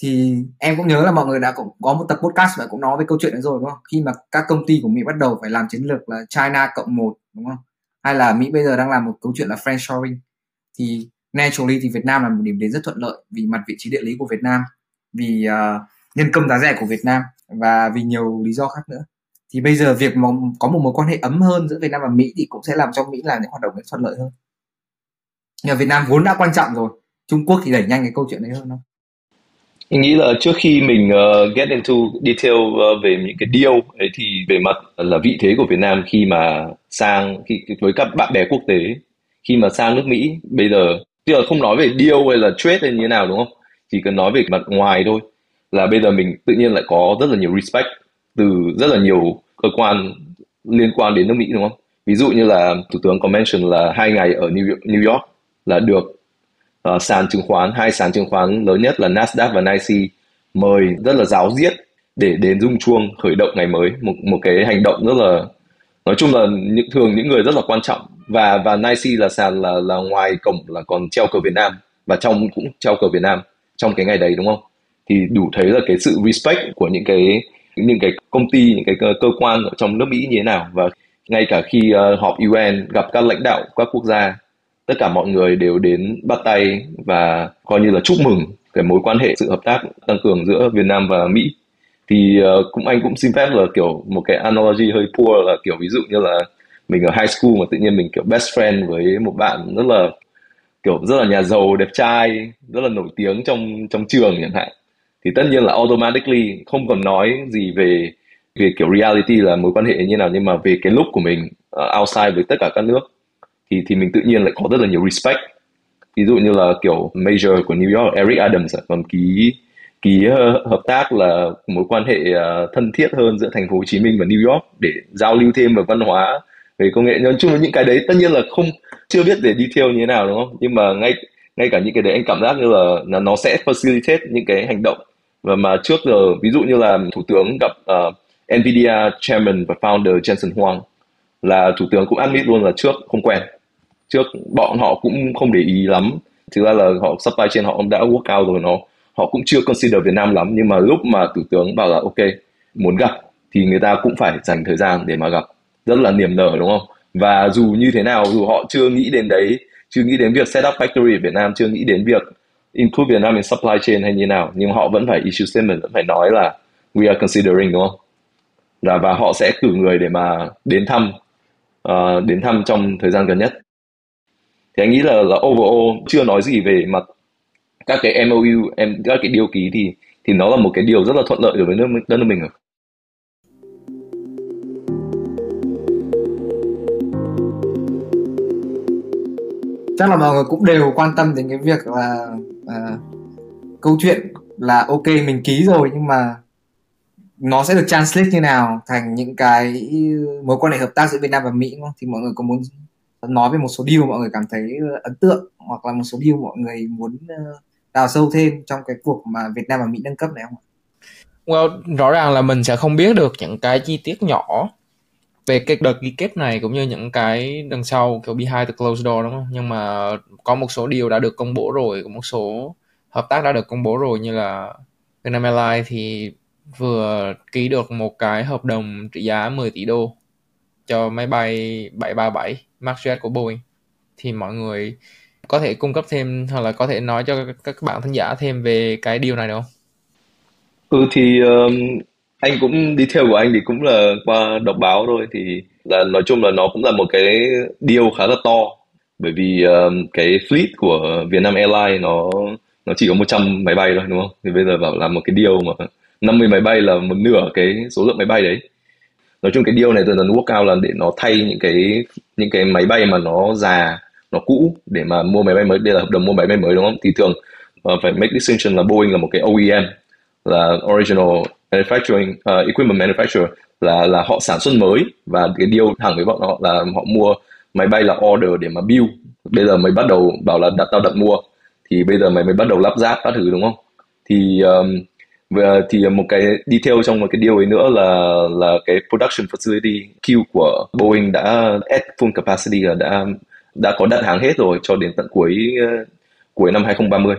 Thì em cũng nhớ là mọi người đã cũng có một tập podcast và cũng nói về câu chuyện đấy rồi đúng không? Khi mà các công ty của Mỹ bắt đầu phải làm chiến lược là China cộng một đúng không? Hay là Mỹ bây giờ đang làm một câu chuyện là friendshoring. Thì naturally thì Việt Nam là một điểm đến rất thuận lợi vì mặt vị trí địa lý của Việt Nam vì uh, nhân công giá rẻ của Việt Nam và vì nhiều lý do khác nữa. Thì bây giờ việc mà có một mối quan hệ ấm hơn giữa Việt Nam và Mỹ thì cũng sẽ làm cho Mỹ làm những hoạt động thuận lợi hơn. Nhưng Việt Nam vốn đã quan trọng rồi Trung Quốc thì đẩy nhanh cái câu chuyện đấy hơn không? Mình nghĩ là trước khi mình uh, get into detail uh, về những cái deal ấy thì về mặt là vị thế của Việt Nam khi mà sang khi với các bạn bè quốc tế khi mà sang nước Mỹ bây giờ tức là không nói về deal hay là trade hay như thế nào đúng không? Chỉ cần nói về mặt ngoài thôi. Là bây giờ mình tự nhiên lại có rất là nhiều respect từ rất là nhiều cơ quan liên quan đến nước Mỹ đúng không? Ví dụ như là thủ tướng có mention là hai ngày ở New York, New York là được uh, sàn chứng khoán hai sàn chứng khoán lớn nhất là Nasdaq và NYSE mời rất là giáo diết để đến rung chuông khởi động ngày mới. Một một cái hành động rất là nói chung là những thường những người rất là quan trọng và và Nike là sàn là là ngoài cổng là còn treo cờ Việt Nam. Và trong cũng treo cờ Việt Nam trong cái ngày đấy đúng không? Thì đủ thấy là cái sự respect của những cái những cái công ty những cái cơ, cơ quan ở trong nước Mỹ như thế nào. Và ngay cả khi uh, họp UN gặp các lãnh đạo các quốc gia tất cả mọi người đều đến bắt tay và coi như là chúc mừng cái mối quan hệ sự hợp tác tăng cường giữa Việt Nam và Mỹ. Thì uh, cũng anh cũng xin phép là kiểu một cái analogy hơi poor là kiểu ví dụ như là mình ở high school mà tự nhiên mình kiểu best friend với một bạn rất là kiểu rất là nhà giàu đẹp trai rất là nổi tiếng trong trong trường chẳng hạn. Thì tất nhiên là automatically không còn nói gì về về kiểu reality là mối quan hệ như nào nhưng mà về cái lúc của mình uh, outside với tất cả các nước thì thì mình tự nhiên lại có rất là nhiều respect. Ví dụ như là kiểu major của New York Eric Adams còn ký ký uh, hợp tác là mối quan hệ uh, thân thiết hơn giữa thành phố Hồ Chí Minh và New York để giao lưu thêm về văn hóa về công nghệ nói chung là những cái đấy tất nhiên là không chưa biết để detail như thế nào đúng không? Nhưng mà ngay ngay cả những cái đấy anh cảm giác như là, là nó sẽ facilitate những cái hành động. Và mà trước giờ ví dụ như là thủ tướng gặp uh, Nvidia chairman và founder Jensen Huang là thủ tướng cũng admit luôn là trước không quen. Trước bọn họ cũng không để ý lắm. Thực ra là họ supply chain họ cũng đã work out rồi nó họ cũng chưa consider Việt Nam lắm. Nhưng mà lúc mà thủ tướng bảo là ok muốn gặp thì người ta cũng phải dành thời gian để mà gặp rất là niềm nở đúng không? Và dù như thế nào dù họ chưa nghĩ đến đấy chưa nghĩ đến việc set up factory ở Việt Nam chưa nghĩ đến việc include Việt Nam in supply chain hay như nào nhưng họ vẫn phải issue statement vẫn phải nói là we are considering đúng không? Là và họ sẽ cử người để mà đến thăm uh, đến thăm trong thời gian gần nhất. Thì anh nghĩ là là overall chưa nói gì về mặt các cái MOU em các cái điều ký thì thì nó là một cái điều rất là thuận lợi đối với nước đất nước mình rồi. Chắc là mọi người cũng đều quan tâm đến cái việc là uh, câu chuyện là ok mình ký rồi nhưng mà nó sẽ được translate như nào thành những cái mối quan hệ hợp tác giữa Việt Nam và Mỹ không? thì mọi người có muốn nói về một số điều mọi người cảm thấy ấn tượng hoặc là một số điều mọi người muốn ờ, đào sâu thêm trong cái cuộc mà Việt Nam và Mỹ nâng cấp này không? Well, rõ ràng là mình sẽ không biết được những cái chi tiết nhỏ về cái đợt ghi kết này cũng như những cái đằng sau kiểu behind the closed door đúng không? Nhưng mà có một số điều đã được công bố rồi, có một số hợp tác đã được công bố rồi như là Vietnam Airlines thì vừa ký được một cái hợp đồng trị giá 10 tỷ đô cho máy bay 737 Max Jet của Boeing thì mọi người có thể cung cấp thêm hoặc là có thể nói cho các bạn thính giả thêm về cái điều này được không? Ừ thì um, anh cũng đi theo của anh thì cũng là qua đọc báo thôi thì là nói chung là nó cũng là một cái deal khá là to bởi vì um, cái fleet của Vietnam Airlines nó nó chỉ có 100 máy bay thôi đúng không? Thì bây giờ bảo là một cái deal mà 50 máy bay là một nửa cái số lượng máy bay đấy. Nói chung cái deal này dần dần work out là để nó thay những cái những cái máy bay mà nó già nó cũ để mà mua máy bay mới đây là hợp đồng mua máy bay mới đúng không thì thường uh, phải make distinction là Boeing là một cái OEM là original manufacturing uh, equipment manufacturer là là họ sản xuất mới và cái deal thẳng với bọn họ là họ mua máy bay là order để mà build. Bây giờ mới bắt đầu bảo là đặt tao đặt mua. Thì bây giờ mày mới bắt đầu lắp ráp các thứ đúng không? Thì um, thì một cái detail trong một cái điều ấy nữa là là cái production facility Q của Boeing đã at full capacity là đã đã có đặt hàng hết rồi cho đến tận cuối uh, cuối năm 2030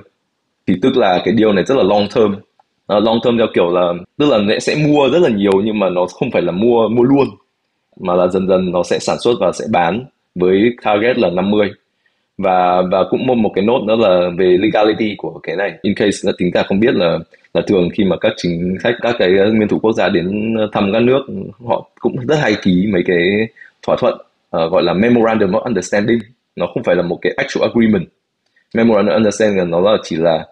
thì tức là cái điều này rất là long term uh, long term theo kiểu là tức là sẽ mua rất là nhiều nhưng mà nó không phải là mua mua luôn mà là dần dần nó sẽ sản xuất và sẽ bán với target là 50 và và cũng một một cái nốt nữa là về legality của cái này. In case là tính cả không biết là là thường khi mà các chính sách các cái nguyên thủ quốc gia đến thăm các nước họ cũng rất hay ký mấy cái thỏa thuận uh, gọi là memorandum of understanding. Nó không phải là một cái actual agreement. Memorandum of understanding nó là chỉ là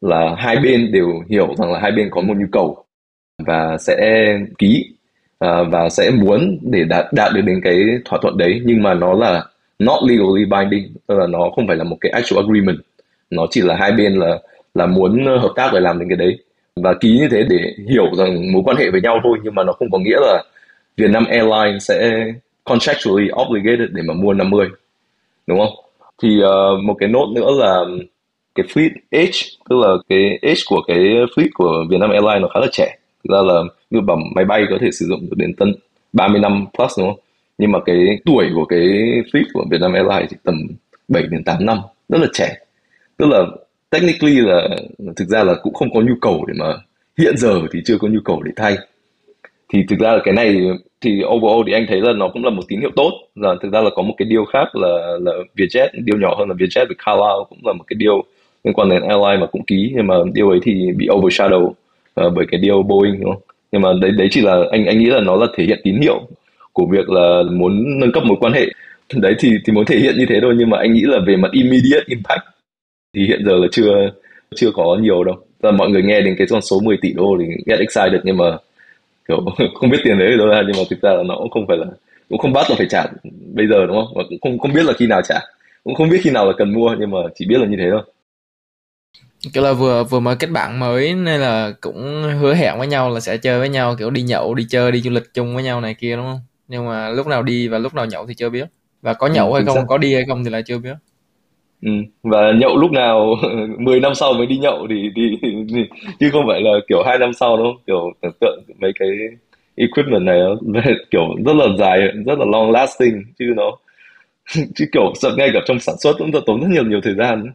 là hai bên đều hiểu rằng là hai bên có một nhu cầu và sẽ ký uh, và sẽ muốn để đạt đạt được đến cái thỏa thuận đấy. Nhưng mà nó là not legally binding tức là nó không phải là một cái actual agreement. Nó chỉ là hai bên là là muốn hợp tác để làm đến cái đấy. Và ký như thế để hiểu rằng mối quan hệ với nhau thôi nhưng mà nó không có nghĩa là Vietnam Airlines sẽ contractually obligated để mà mua 50 đúng không? Thì uh, một cái nốt nữa là cái fleet age, tức là cái age của cái fleet của Vietnam Airlines nó khá là trẻ. Thực ra là như bảo máy bay có thể sử dụng được đến tận 30 năm plus, đúng không? Nhưng mà cái tuổi của cái fleet của Vietnam Airlines thì tầm 7 đến 8 năm, rất là trẻ. Tức là technically là, thực ra là cũng không có nhu cầu để mà, hiện giờ thì chưa có nhu cầu để thay. Thì thực ra là cái này thì overall thì anh thấy là nó cũng là một tín hiệu tốt. Là thực ra là có một cái điều khác là là Vietjet điều nhỏ hơn là Vietjet với Carlisle cũng là một cái điều liên quan đến airline mà cũng ký nhưng mà điều ấy thì bị overshadow uh, bởi cái điều Boeing đúng không? Nhưng mà đấy đấy chỉ là anh anh nghĩ là nó là thể hiện tín hiệu của việc là muốn nâng cấp mối quan hệ. Đấy thì thì muốn thể hiện như thế thôi nhưng mà anh nghĩ là về mặt immediate impact thì hiện giờ là chưa chưa có nhiều đâu. Là mọi người nghe đến cái con số 10 tỷ đô thì get excited nhưng mà kiểu không biết tiền đấy ở đâu ra nhưng mà thực ra là nó cũng không phải là cũng không bắt là phải trả bây giờ đúng không? Và cũng không không biết là khi nào trả. Cũng không biết khi nào là cần mua nhưng mà chỉ biết là như thế thôi kiểu là vừa vừa mới kết bạn mới nên là cũng hứa hẹn với nhau là sẽ chơi với nhau kiểu đi nhậu đi chơi đi du lịch chung với nhau này kia đúng không nhưng mà lúc nào đi và lúc nào nhậu thì chưa biết và có nhậu ừ, hay không xác. có đi hay không thì lại chưa biết ừ. và nhậu lúc nào 10 năm sau mới đi nhậu thì, thì, thì chứ không phải là kiểu hai năm sau đâu kiểu tưởng tượng mấy cái equipment này kiểu rất là dài rất là long lasting chứ nó chứ kiểu ngay cả trong sản xuất cũng tốn rất nhiều nhiều thời gian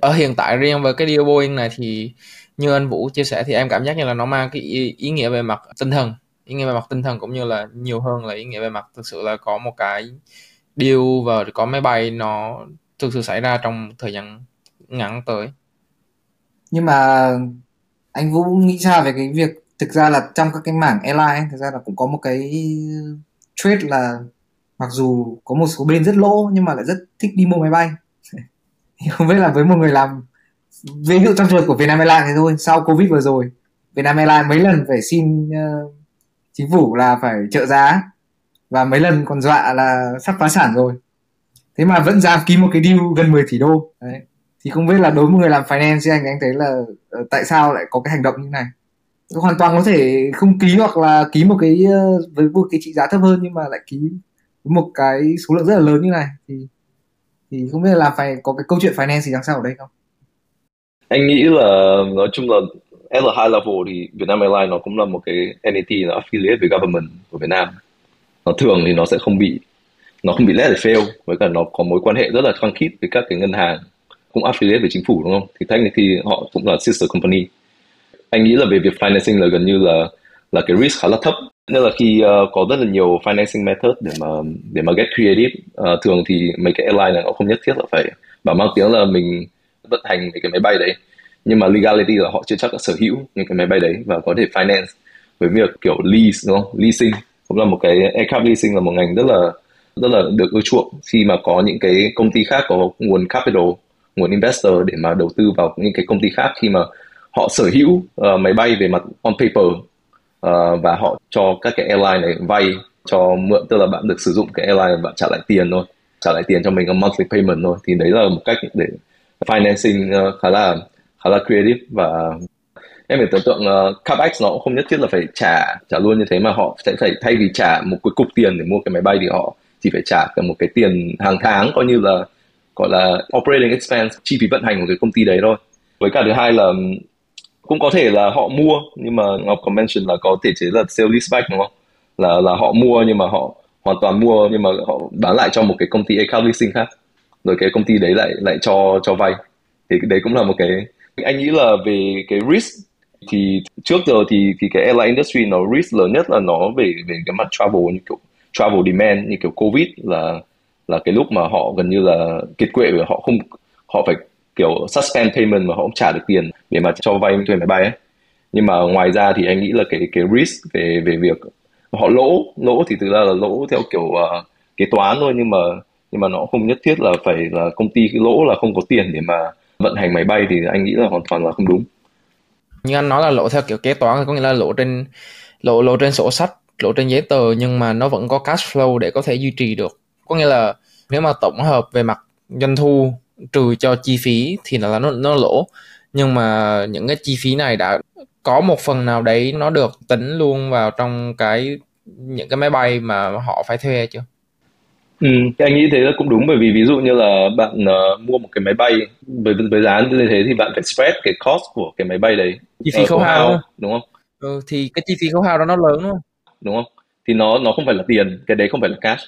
ở hiện tại riêng về cái deal Boeing này thì như anh Vũ chia sẻ thì em cảm giác như là nó mang cái ý, ý nghĩa về mặt tinh thần ý nghĩa về mặt tinh thần cũng như là nhiều hơn là ý nghĩa về mặt thực sự là có một cái deal và có máy bay nó thực sự xảy ra trong thời gian ngắn tới. Nhưng mà anh Vũ nghĩ sao về cái việc thực ra là trong các cái mảng airline thực ra là cũng có một cái trade là mặc dù có một số bên rất lỗ nhưng mà lại rất thích đi mua máy bay. không biết là với một người làm ví dụ trong trường của Vietnam Airlines thì thôi sau Covid vừa rồi Vietnam Airlines mấy lần phải xin uh, chính phủ là phải trợ giá và mấy lần còn dọa là sắp phá sản rồi. Thế mà vẫn dám ký một cái deal gần 10 tỷ đô. Đấy. Thì không biết là đối với một người làm finance anh anh thấy là uh, tại sao lại có cái hành động như này? Hoàn toàn có thể không ký hoặc là ký một cái uh, với một cái trị giá thấp hơn nhưng mà lại ký một cái số lượng rất là lớn như này thì thì không biết là phải có cái câu chuyện finance gì đằng sau ở đây không? Anh nghĩ là nói chung là at a high level thì Vietnam Airlines nó cũng là một cái entity nó affiliate với government của Việt Nam. Nó thường thì nó sẽ không bị, nó không bị let fail, với cả nó có mối quan hệ rất là khăng khít với các cái ngân hàng cũng affiliate với chính phủ, đúng không? Thì technically họ cũng là sister company. Anh nghĩ là về việc financing là gần như là là cái risk khá là thấp nên là khi uh, có rất là nhiều financing method để mà để mà get creative uh, thường thì mấy cái airline này họ không nhất thiết là phải bảo mang tiếng là mình vận hành mấy cái máy bay đấy. Nhưng mà legality là họ chưa chắc đã sở hữu những cái máy bay đấy và có thể finance với việc kiểu lease đúng không? Leasing cũng là một cái aircraft leasing là một ngành rất là rất là được ưa chuộng. Khi mà có những cái công ty khác có nguồn capital nguồn investor để mà đầu tư vào những cái công ty khác khi mà họ sở hữu uh, máy bay về mặt on paper uh, và họ cho các cái airline này vay cho mượn tức là bạn được sử dụng cái airline và bạn trả lại tiền thôi trả lại tiền cho mình cái monthly payment thôi. Thì đấy là một cách để financing uh, khá là khá là creative. Và em phải tưởng tượng uh, capex nó cũng không nhất thiết là phải trả trả luôn như thế mà họ sẽ phải thay vì trả một cái cục tiền để mua cái máy bay thì họ chỉ phải trả cả một cái tiền hàng tháng coi như là gọi là operating expense chi phí vận hành của cái công ty đấy thôi. Với cả thứ hai là cũng có thể là họ mua, nhưng mà ngọc có mention là có thể chế là sale leaseback đúng không? Là là họ mua nhưng mà họ hoàn toàn mua, nhưng mà họ bán lại cho một cái công ty account leasing khác. Rồi cái công ty đấy lại lại cho cho vay. Thì đấy cũng là một cái anh nghĩ là về cái risk, thì trước giờ thì thì cái airline industry nó risk lớn nhất là nó về về cái mặt travel, như kiểu travel demand, như kiểu covid là là cái lúc mà họ gần như là kiệt quệ và họ không họ phải kiểu suspend payment mà họ không trả được tiền để mà cho vay thuê máy bay ấy. Nhưng mà ngoài ra thì anh nghĩ là cái cái risk về về việc họ lỗ lỗ thì thực ra là lỗ theo kiểu uh, kế toán thôi nhưng mà nhưng mà nó không nhất thiết là phải là công ty cái lỗ là không có tiền để mà vận hành máy bay thì anh nghĩ là hoàn toàn là không đúng. Như anh nói là lỗ theo kiểu kế toán có nghĩa là lỗ trên lỗ lỗ trên sổ sách lỗ trên giấy tờ nhưng mà nó vẫn có cash flow để có thể duy trì được. Có nghĩa là nếu mà tổng hợp về mặt doanh thu trừ cho chi phí thì là nó nó lỗ nhưng mà những cái chi phí này đã có một phần nào đấy nó được tính luôn vào trong cái những cái máy bay mà họ phải thuê chưa? Ừ, anh nghĩ thế là cũng đúng bởi vì ví dụ như là bạn uh, mua một cái máy bay với với giá như thế thì bạn phải spread cái cost của cái máy bay đấy chi phí khấu hao đúng không? Ừ, thì cái chi phí khấu hao đó nó lớn đúng không? Đúng không? Thì nó nó không phải là tiền, cái đấy không phải là cash.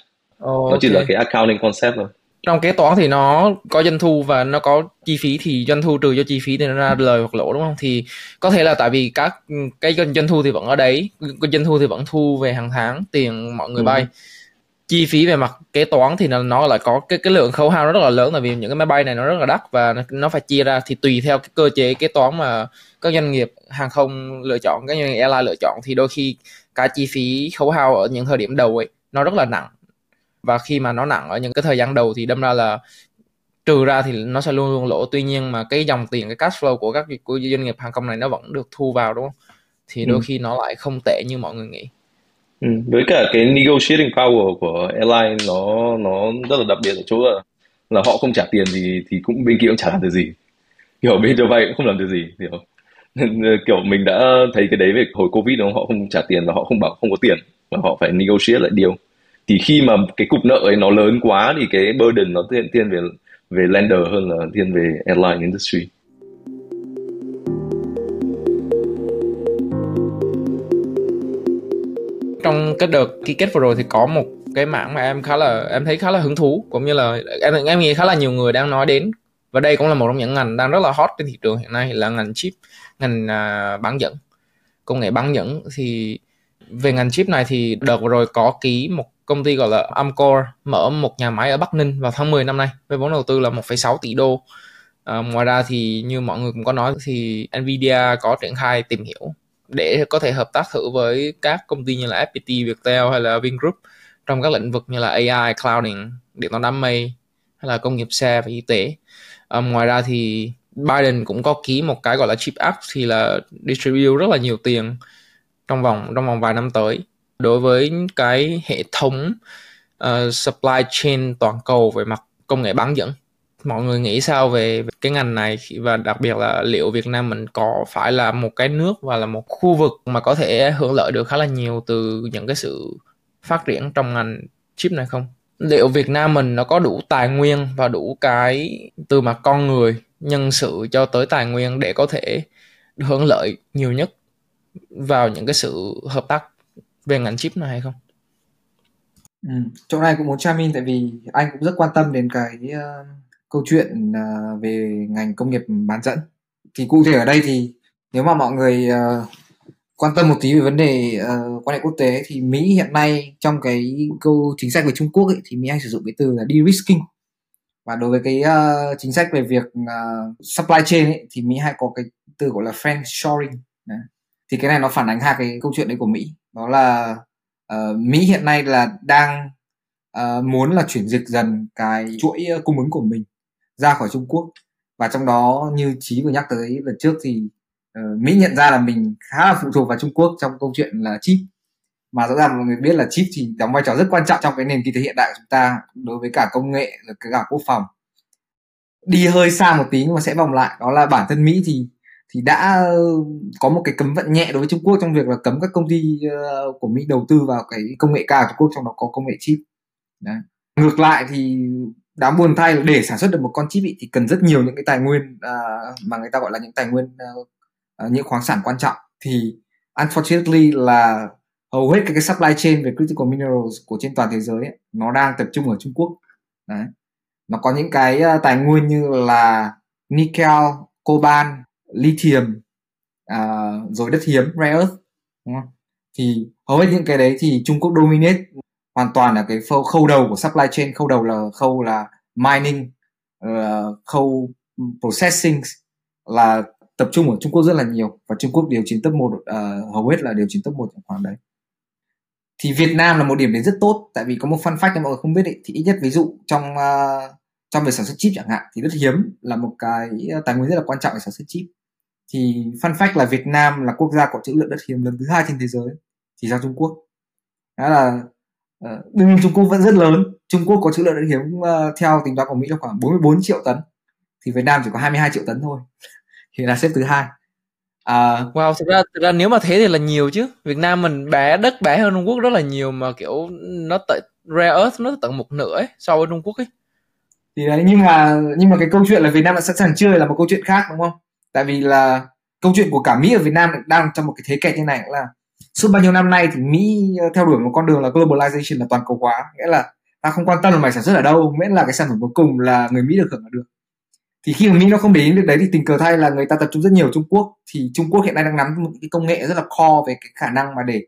Oh, nó chỉ là cái accounting concept thôi trong kế toán thì nó có doanh thu và nó có chi phí thì doanh thu trừ cho chi phí thì nó ra lời hoặc lỗ đúng không? Thì có thể là tại vì các cái doanh thu thì vẫn ở đấy doanh thu thì vẫn thu về hàng tháng tiền mọi người ừ. bay. Chi phí về mặt kế toán thì nó, nó lại có cái cái lượng khấu hao nó rất là lớn tại vì những cái máy bay này nó rất là đắt và nó phải chia ra thì tùy theo cái cơ chế kế toán mà các doanh nghiệp hàng không lựa chọn các doanh nghiệp airline lựa chọn. Thì đôi khi cái chi phí khấu hao ở những thời điểm đầu ấy nó rất là nặng và khi mà nó nặng ở những cái thời gian đầu thì đâm ra là trừ ra thì nó sẽ luôn luôn lỗ. Tuy nhiên mà cái dòng tiền cái cash flow của các của doanh nghiệp hàng không này nó vẫn được thu vào đúng không? Thì đôi ừ. khi nó lại không tệ như mọi người nghĩ. Ừ. với cả cái negotiating power của airline nó nó rất là đặc biệt ở chỗ là là họ không trả tiền thì thì cũng bên kia cũng chả làm được gì. Kiểu bên cho vay cũng không làm được gì hiểu kiểu mình đã thấy cái đấy về hồi covid đúng không? Họ không trả tiền và họ không bảo không có tiền. Và họ phải negotiate lại điều thì khi mà cái cục nợ ấy nó lớn quá thì cái burden nó thiên thiên về về lender hơn là thiên về airline industry. Trong cái đợt ký kết vừa rồi thì có một cái mảng mà em khá là em thấy khá là hứng thú cũng như là em em nghĩ khá là nhiều người đang nói đến. Và đây cũng là một trong những ngành đang rất là hot trên thị trường hiện nay là ngành chip ngành uh, bán dẫn. Công nghệ bán dẫn thì về ngành chip này thì đợt vừa rồi có ký một công ty gọi là Amcor mở một nhà máy ở Bắc Ninh vào tháng 10 năm nay với vốn đầu tư là 1,6 tỷ đô. À, ngoài ra thì như mọi người cũng có nói thì Nvidia có triển khai tìm hiểu để có thể hợp tác thử với các công ty như là FPT, Viettel hay là Vingroup trong các lĩnh vực như là AI, clouding, điện toán đám mây hay là công nghiệp xe và y tế. À, ngoài ra thì Biden cũng có ký một cái gọi là chip act thì là distribute rất là nhiều tiền trong vòng trong vòng vài năm tới. Đối với cái hệ thống uh, supply chain toàn cầu về mặt công nghệ bán dẫn mọi người nghĩ sao về cái ngành này? Và đặc biệt là liệu Việt Nam mình có phải là một cái nước và là một khu vực mà có thể hưởng lợi được khá là nhiều từ những cái sự phát triển trong ngành chip này không? Liệu Việt Nam mình nó có đủ tài nguyên và đủ cái từ mặt con người, nhân sự cho tới tài nguyên để có thể hưởng lợi nhiều nhất? Vào những cái sự hợp tác về ngành chip này hay không? Ừ, chỗ này cũng muốn chime in tại vì anh cũng rất quan tâm đến cái uh, câu chuyện uh, về ngành công nghiệp bán dẫn. Thì cụ thể ở đây thì nếu mà mọi người uh, quan tâm một tí về vấn đề uh, quan hệ quốc tế thì Mỹ hiện nay trong cái câu chính sách về Trung Quốc ấy, thì Mỹ hay sử dụng cái từ là de-risking và đối với cái uh, chính sách về việc uh, supply chain ấy, thì Mỹ hay có cái từ gọi là friend shoring thì cái này nó phản ánh hai cái câu chuyện đấy của Mỹ. Đó là uh, Mỹ hiện nay là đang uh, muốn là chuyển dịch dần cái chuỗi cung ứng của mình ra khỏi Trung Quốc. Và trong đó như Chí vừa nhắc tới lần trước thì uh, Mỹ nhận ra là mình khá là phụ thuộc vào Trung Quốc trong câu chuyện là chip. Mà rõ ràng mọi người biết là chip thì đóng vai trò rất quan trọng trong cái nền kinh tế hiện đại của chúng ta đối với cả công nghệ và cả quốc phòng. Đi hơi xa một tí nhưng mà sẽ vòng lại. Đó là bản thân Mỹ thì thì đã có một cái cấm vận nhẹ đối với Trung Quốc trong việc là cấm các công ty ờ, của Mỹ đầu tư vào cái công nghệ cao của Trung Quốc trong đó có công nghệ chip. Đấy. Ngược lại thì đáng buồn thay là để sản xuất được một con chip ý, thì cần rất nhiều những cái tài nguyên à, mà người ta gọi là những tài nguyên à, những khoáng sản quan trọng thì unfortunately là hầu hết các cái supply chain về critical minerals của trên toàn thế giới ấy, nó đang tập trung ở Trung Quốc. Đấy. Nó có những cái tài nguyên như là nickel, coban, lithium à, rồi đất hiếm rare earth đúng không? thì hầu hết những cái đấy thì Trung Quốc dominate. Hoàn toàn là cái khâu, khâu đầu của supply chain khâu đầu là khâu là mining uh, khâu processing là tập trung ở Trung Quốc rất là nhiều và Trung Quốc điều chỉnh top một uh, hầu hết là điều chỉnh top một khoảng đấy. Thì Việt Nam là một điểm đến rất tốt tại vì có một fun fact mà mọi người không biết ấy, thì ít nhất ví dụ trong uh, trong việc sản xuất chip chẳng hạn thì đất hiếm là một cái tài nguyên rất là quan trọng để sản xuất chip thì fun fact là Việt Nam là quốc gia có trữ lượng đất hiếm lớn thứ hai trên thế giới thì sau Trung Quốc đó là uh, đương nhiên Trung Quốc vẫn rất lớn Trung Quốc có trữ lượng đất hiếm uh, theo tính toán của Mỹ là khoảng 44 triệu tấn thì Việt Nam chỉ có 22 triệu tấn thôi thì là xếp thứ hai À, wow, thực ra thực ra nếu mà thế thì là nhiều chứ. Việt Nam mình bé đất bé hơn Trung Quốc rất là nhiều mà kiểu nó tận rare earth nó tận một nửa ấy, so với Trung Quốc ấy. Thì đấy nhưng mà nhưng mà cái câu chuyện là Việt Nam đã sẵn sàng chơi là một câu chuyện khác đúng không? Tại vì là câu chuyện của cả Mỹ ở Việt Nam đang trong một cái thế kẹt như này là suốt bao nhiêu năm nay thì Mỹ ờ, theo đuổi một con đường là globalization là toàn cầu hóa. Nghĩa là ta không quan tâm là mày sản xuất ở đâu miễn là cái sản phẩm cuối cùng là người Mỹ được hưởng là được. Thì khi mà Mỹ nó không để ý được đấy thì tình cờ thay là người ta tập trung rất nhiều Trung Quốc. Thì Trung Quốc hiện nay đang nắm một cái công nghệ rất là core về cái khả năng mà để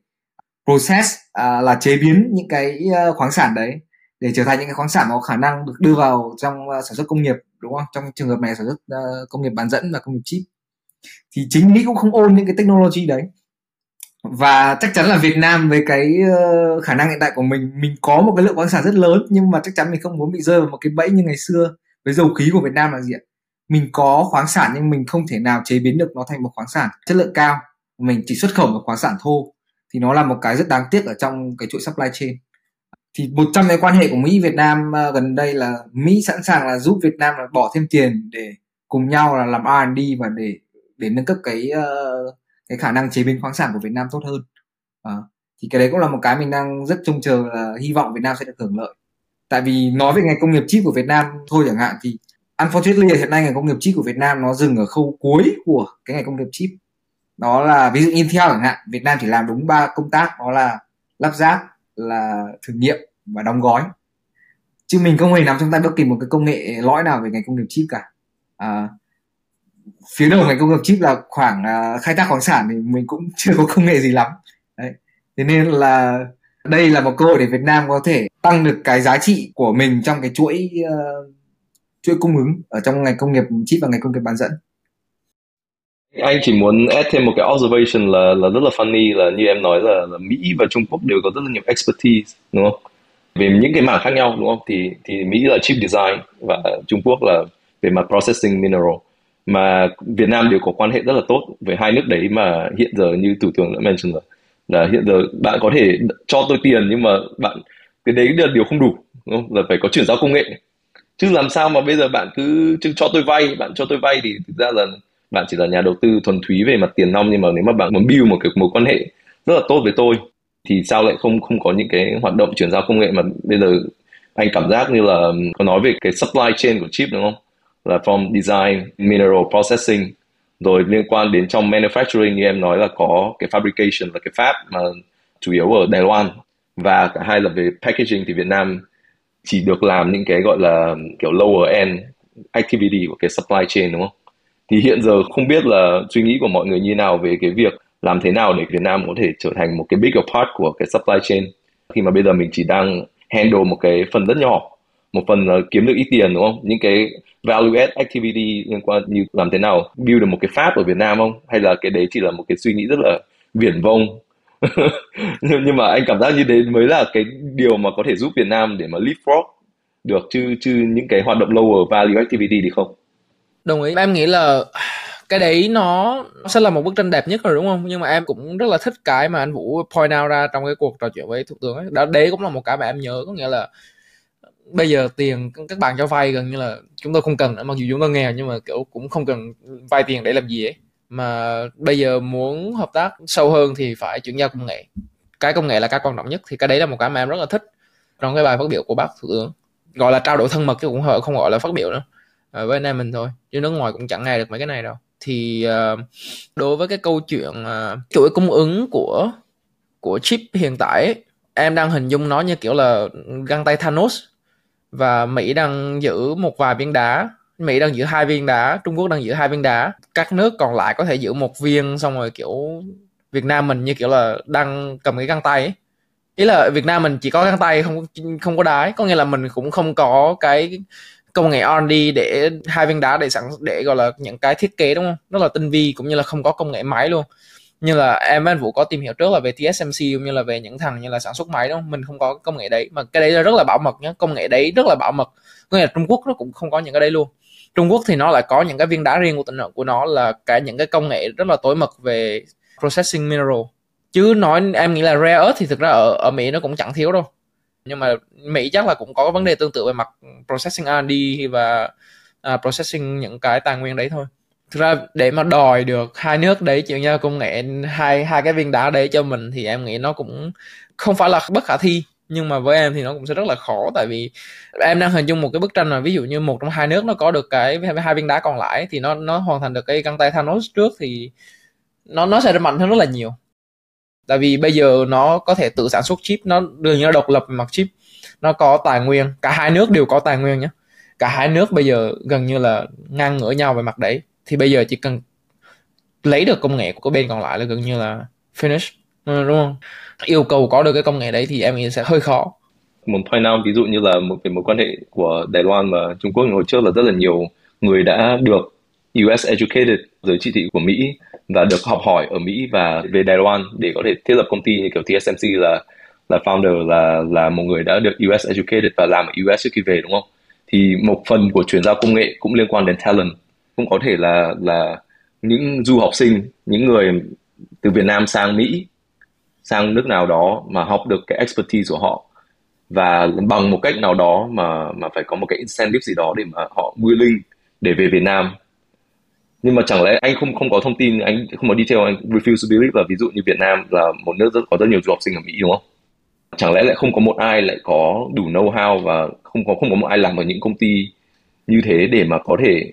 process à, là chế biến những cái ờ, khoáng sản đấy để trở thành những cái khoáng sản có khả năng được đưa vào trong ờ, sản xuất công nghiệp đúng không? Trong trường hợp này sản xuất uh, công nghiệp bán dẫn và công nghiệp chip. Thì chính Mỹ cũng không ôn những cái technology đấy. Và chắc chắn là Việt Nam với cái uh, khả năng hiện tại của mình mình có một cái lượng khoáng sản rất lớn nhưng mà chắc chắn mình không muốn bị rơi vào một cái bẫy như ngày xưa với dầu khí của Việt Nam là gì ạ? Mình có khoáng sản nhưng mình không thể nào chế biến được nó thành một khoáng sản chất lượng cao. Mình chỉ xuất khẩu một khoáng sản thô. Thì nó là một cái rất đáng tiếc ở trong cái chuỗi supply chain thì một trong cái quan hệ của Mỹ Việt Nam uh, gần đây là Mỹ sẵn sàng là giúp Việt Nam là bỏ thêm tiền để cùng nhau là làm R&D và để để nâng cấp cái uh, cái khả năng chế biến khoáng sản của Việt Nam tốt hơn. Uh, thì cái đấy cũng là một cái mình đang rất trông chờ là hy vọng Việt Nam sẽ được hưởng lợi. Tại vì nói về ngành công nghiệp chip của Việt Nam thôi chẳng hạn thì unfortunately hiện nay ngành công nghiệp chip của Việt Nam nó dừng ở khâu cuối của cái ngành công nghiệp chip. Đó là ví dụ Intel chẳng hạn Việt Nam chỉ làm đúng ba công tác đó là lắp ráp là thử nghiệm và đóng gói. Chứ mình không hề nắm trong tay bất kỳ một cái công nghệ lõi nào về ngành công nghiệp chip cả. À, phía đầu ngành công nghiệp chip là khoảng uh, khai thác khoáng sản thì mình cũng chưa có công nghệ gì lắm. Đấy. Thế nên là đây là một cơ hội để Việt Nam có thể tăng được cái giá trị của mình trong cái chuỗi uh, chuỗi cung ứng ở trong ngành công nghiệp chip và ngành công nghiệp bán dẫn anh chỉ muốn add thêm một cái observation là là rất là funny là như em nói là, là Mỹ và Trung Quốc đều có rất là nhiều expertise đúng không? Về những cái mảng khác nhau đúng không? Thì thì Mỹ là chip design và Trung Quốc là về mặt processing mineral. Mà Việt Nam đều có quan hệ rất là tốt với hai nước đấy mà hiện giờ như thủ tướng đã mention rồi là hiện giờ bạn có thể cho tôi tiền nhưng mà bạn cái đấy là điều không đủ đúng không? là phải có chuyển giao công nghệ. Chứ làm sao mà bây giờ bạn cứ chứ cho tôi vay bạn cho tôi vay thì thực ra là bạn chỉ là nhà đầu tư thuần túy về mặt tiền nong, nhưng mà nếu mà bạn muốn build một cái mối quan hệ rất là tốt với tôi, thì sao lại không không có những cái hoạt động chuyển giao công nghệ mà bây giờ anh cảm giác như là có nói về cái supply chain của chip, đúng không là from design, mineral processing, rồi liên quan đến trong manufacturing như em nói là có cái fabrication là cái fab mà chủ yếu ở Đài Loan và cả hai là về packaging thì Việt Nam chỉ được làm những cái gọi là kiểu lower end activity của cái supply chain, đúng không? Thì hiện giờ không biết là suy nghĩ của mọi người như nào về cái việc làm thế nào để Việt Nam có thể trở thành một cái bigger part của cái supply chain. Khi mà bây giờ mình chỉ đang handle một cái phần rất nhỏ một phần là kiếm được ít tiền đúng không? Những cái value add activity liên quan như làm thế nào build được một cái pháp ở Việt Nam không? Hay là cái đấy chỉ là một cái suy nghĩ rất là viển vông? Nhưng, mà anh cảm giác như đấy mới là cái điều mà có thể giúp Việt Nam để mà leapfrog được chứ chứ những cái hoạt động lower value activity thì không đồng ý. Em nghĩ là cái đấy nó sẽ là một bức tranh đẹp nhất rồi, đúng không? Nhưng mà em cũng rất là thích cái mà anh Vũ point out ra trong cái cuộc trò chuyện với thủ tướng ấy. Đó, đấy cũng là một cái mà em nhớ, có nghĩa là bây giờ tiền các bạn cho vay gần như là chúng tôi không cần mặc dù chúng tôi nghèo nhưng mà, kiểu, cũng không cần vay tiền để làm gì ấy. Mà bây giờ muốn hợp tác sâu hơn thì phải chuyển giao công nghệ. Cái công nghệ là cái quan trọng nhất, thì cái đấy là một cái mà em rất là thích trong cái bài phát biểu của bác thủ tướng. Gọi là trao đổi thân mật chứ cũng không gọi là phát biểu nữa. Ờ, với anh em mình thôi chứ nước ngoài cũng chẳng nghe được mấy cái này đâu. Thì uh, đối với cái câu chuyện uh, chuỗi cung ứng của của chip hiện tại ấy, em đang hình dung nó như kiểu là găng tay Thanos. Và Mỹ đang giữ một vài viên đá. Mỹ đang giữ hai viên đá Trung Quốc đang giữ hai viên đá. Các nước còn lại có thể giữ một viên xong rồi kiểu Việt Nam mình như kiểu là đang cầm cái găng tay ấy. ý là Việt Nam mình chỉ có găng tay không không có đá có nghĩa là mình cũng không có cái công nghệ R&D để hai viên đá để sẵn, để gọi là những cái thiết kế, đúng không? Rất là tinh vi, cũng như là không có công nghệ máy luôn. Như là em anh Vũ có tìm hiểu trước là về TSMC cũng như là về những thằng như là sản xuất máy, đúng không? Mình không có công nghệ đấy, mà cái đấy là rất là bảo mật nhé công nghệ đấy rất là bảo mật. Có nghĩa là Trung Quốc nó cũng không có những cái đấy luôn. Trung Quốc thì nó lại có những cái viên đá riêng của tỉnh của nó là cả những cái công nghệ rất là tối mật về processing mineral. Chứ nói, em nghĩ là rare earth thì thực ra ở ở Mỹ nó cũng chẳng thiếu đâu nhưng mà Mỹ chắc là cũng có vấn đề tương tự về mặt processing R&D và uh, processing những cái tài nguyên đấy thôi. Thực ra để mà đòi được hai nước đấy chuyển nhau công nghệ hai hai cái viên đá đấy cho mình thì em nghĩ nó cũng không phải là bất khả thi. Nhưng mà với em thì nó cũng sẽ rất là khó tại vì em đang hình dung một cái bức tranh là ví dụ như một trong hai nước nó có được cái hai viên đá còn lại thì nó nó hoàn thành được cái găng tay Thanos trước thì nó nó sẽ mạnh hơn rất là nhiều tại vì bây giờ nó có thể tự sản xuất chip, nó đương nhiên nó độc lập về mặt chip. Nó có tài nguyên, cả hai nước đều có tài nguyên nhé cả hai nước bây giờ gần như là ngang ngửa nhau về mặt đấy. Thì bây giờ chỉ cần lấy được công nghệ của bên còn lại là gần như là finish. Đúng không? Yêu cầu có được cái công nghệ đấy thì em nghĩ sẽ hơi khó. Một point out ví dụ như là một cái mối quan hệ của Đài Loan và Trung Quốc, hồi trước là rất là nhiều người đã được US educated dưới chỉ thị của Mỹ và được học hỏi ở Mỹ và về Đài Loan để có thể thiết lập công ty như kiểu TSMC là là founder, là là một người đã được US educated và làm ở US trước khi về, đúng không? Thì một phần của chuyển giao công nghệ cũng liên quan đến talent cũng có thể là là những du học sinh, những người từ Việt Nam sang Mỹ, sang nước nào đó mà học được cái expertise của họ và bằng một cách nào đó mà mà phải có một cái incentive gì đó để mà họ willing để về Việt Nam nhưng mà chẳng lẽ anh không không có thông tin, anh không có detail, anh refuse to believe là ví dụ như Việt Nam là một nước rất có rất nhiều du học sinh ở Mỹ, đúng không? Chẳng lẽ lại không có một ai lại có đủ know how và không có không có một ai làm ở những công ty như thế để mà có thể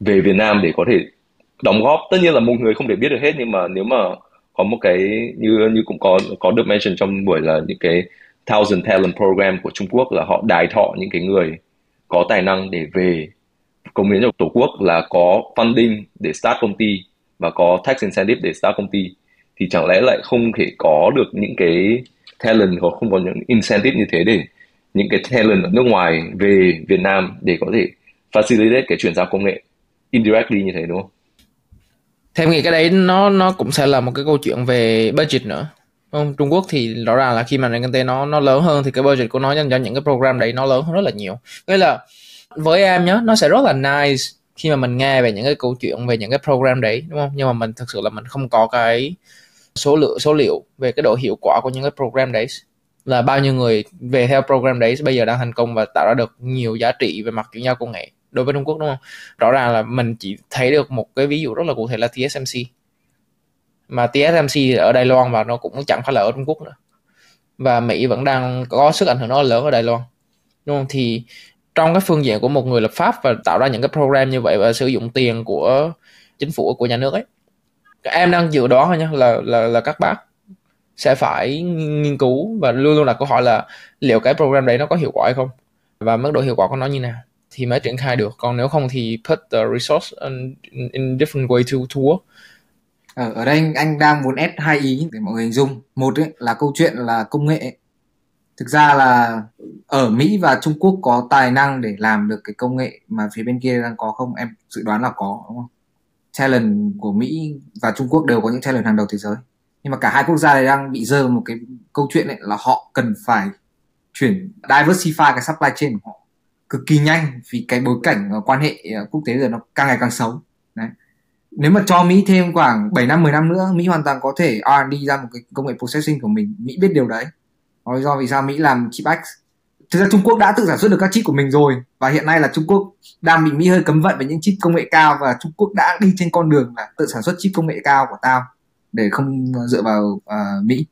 về Việt Nam để có thể đóng góp? Tất nhiên là một người không thể biết được hết, nhưng mà nếu mà có một cái như như cũng có có được mention trong buổi là những cái thousand talent program của Trung Quốc là họ đài thọ những cái người có tài năng để về công hiến cho tổ quốc là có funding để start công ty và có tax incentive để start công ty thì chẳng lẽ lại không thể có được những cái talent hoặc không có những incentive như thế để những cái talent ở nước ngoài về Việt Nam để có thể facilitate cái chuyển giao công nghệ indirectly như thế đúng không? Theo nghĩ cái đấy nó nó cũng sẽ là một cái câu chuyện về budget nữa. Không, Trung Quốc thì rõ ràng là khi mà nền kinh tế nó nó lớn hơn thì cái budget của nó dành cho những cái program đấy nó lớn hơn rất là nhiều. Nghĩa là với em nhớ nó sẽ rất là nice khi mà mình nghe về những cái câu chuyện, về những cái program đấy, đúng không? Nhưng mà mình thực sự là mình không có cái số lượng số liệu về cái độ hiệu quả của những cái program đấy là bao nhiêu người về theo program đấy bây giờ đang thành công và tạo ra được nhiều giá trị về mặt chuyển giao công nghệ đối với Trung Quốc, đúng không? Rõ ràng là mình chỉ thấy được một cái ví dụ rất là cụ thể là TSMC mà TSMC ở Đài Loan và nó cũng chẳng phải là ở Trung Quốc nữa và Mỹ vẫn đang có sức ảnh hưởng nó lớn ở Đài Loan, đúng không? Thì trong cái phương diện của một người lập pháp và tạo ra những cái program như vậy và sử dụng tiền của chính phủ của nhà nước ấy. Em đang dự đoán thôi nhá là là là các bác sẽ phải nghiên cứu và luôn luôn đặt câu hỏi là liệu cái program đấy nó có hiệu quả hay không và mức độ hiệu quả của nó như nào thì mới triển khai được. Còn nếu không thì put the resource in, in different way to to work. Ờ, ở, đây anh, anh đang muốn ép hai ý để mọi người hình dung. Một ấy là câu chuyện là công nghệ thực ra là ở Mỹ và Trung Quốc có tài năng để làm được cái công nghệ mà phía bên kia đang có không? Em dự đoán là có, đúng không? Challenge của Mỹ và Trung Quốc đều có những challenge hàng đầu thế giới. Nhưng mà cả hai quốc gia này đang bị rơi vào một cái câu chuyện ấy là họ cần phải chuyển, diversify cái supply chain của họ cực kỳ nhanh vì cái bối cảnh quan hệ ờ, quốc tế giờ nó càng ngày càng xấu. Đấy. Nếu mà cho Mỹ thêm khoảng 7 năm 10 năm nữa, Mỹ hoàn toàn có thể R&D ra một cái công nghệ processing của mình. Mỹ biết điều đấy đó lý do vì sao Mỹ làm chip X? Thực ra Trung Quốc đã tự sản xuất được các chip của mình rồi. Và hiện nay là Trung Quốc đang bị Mỹ hơi cấm vận với những chip công nghệ cao và Trung Quốc đã đi trên con đường là tự sản xuất chip công nghệ cao của tao để không dựa vào uh, Mỹ.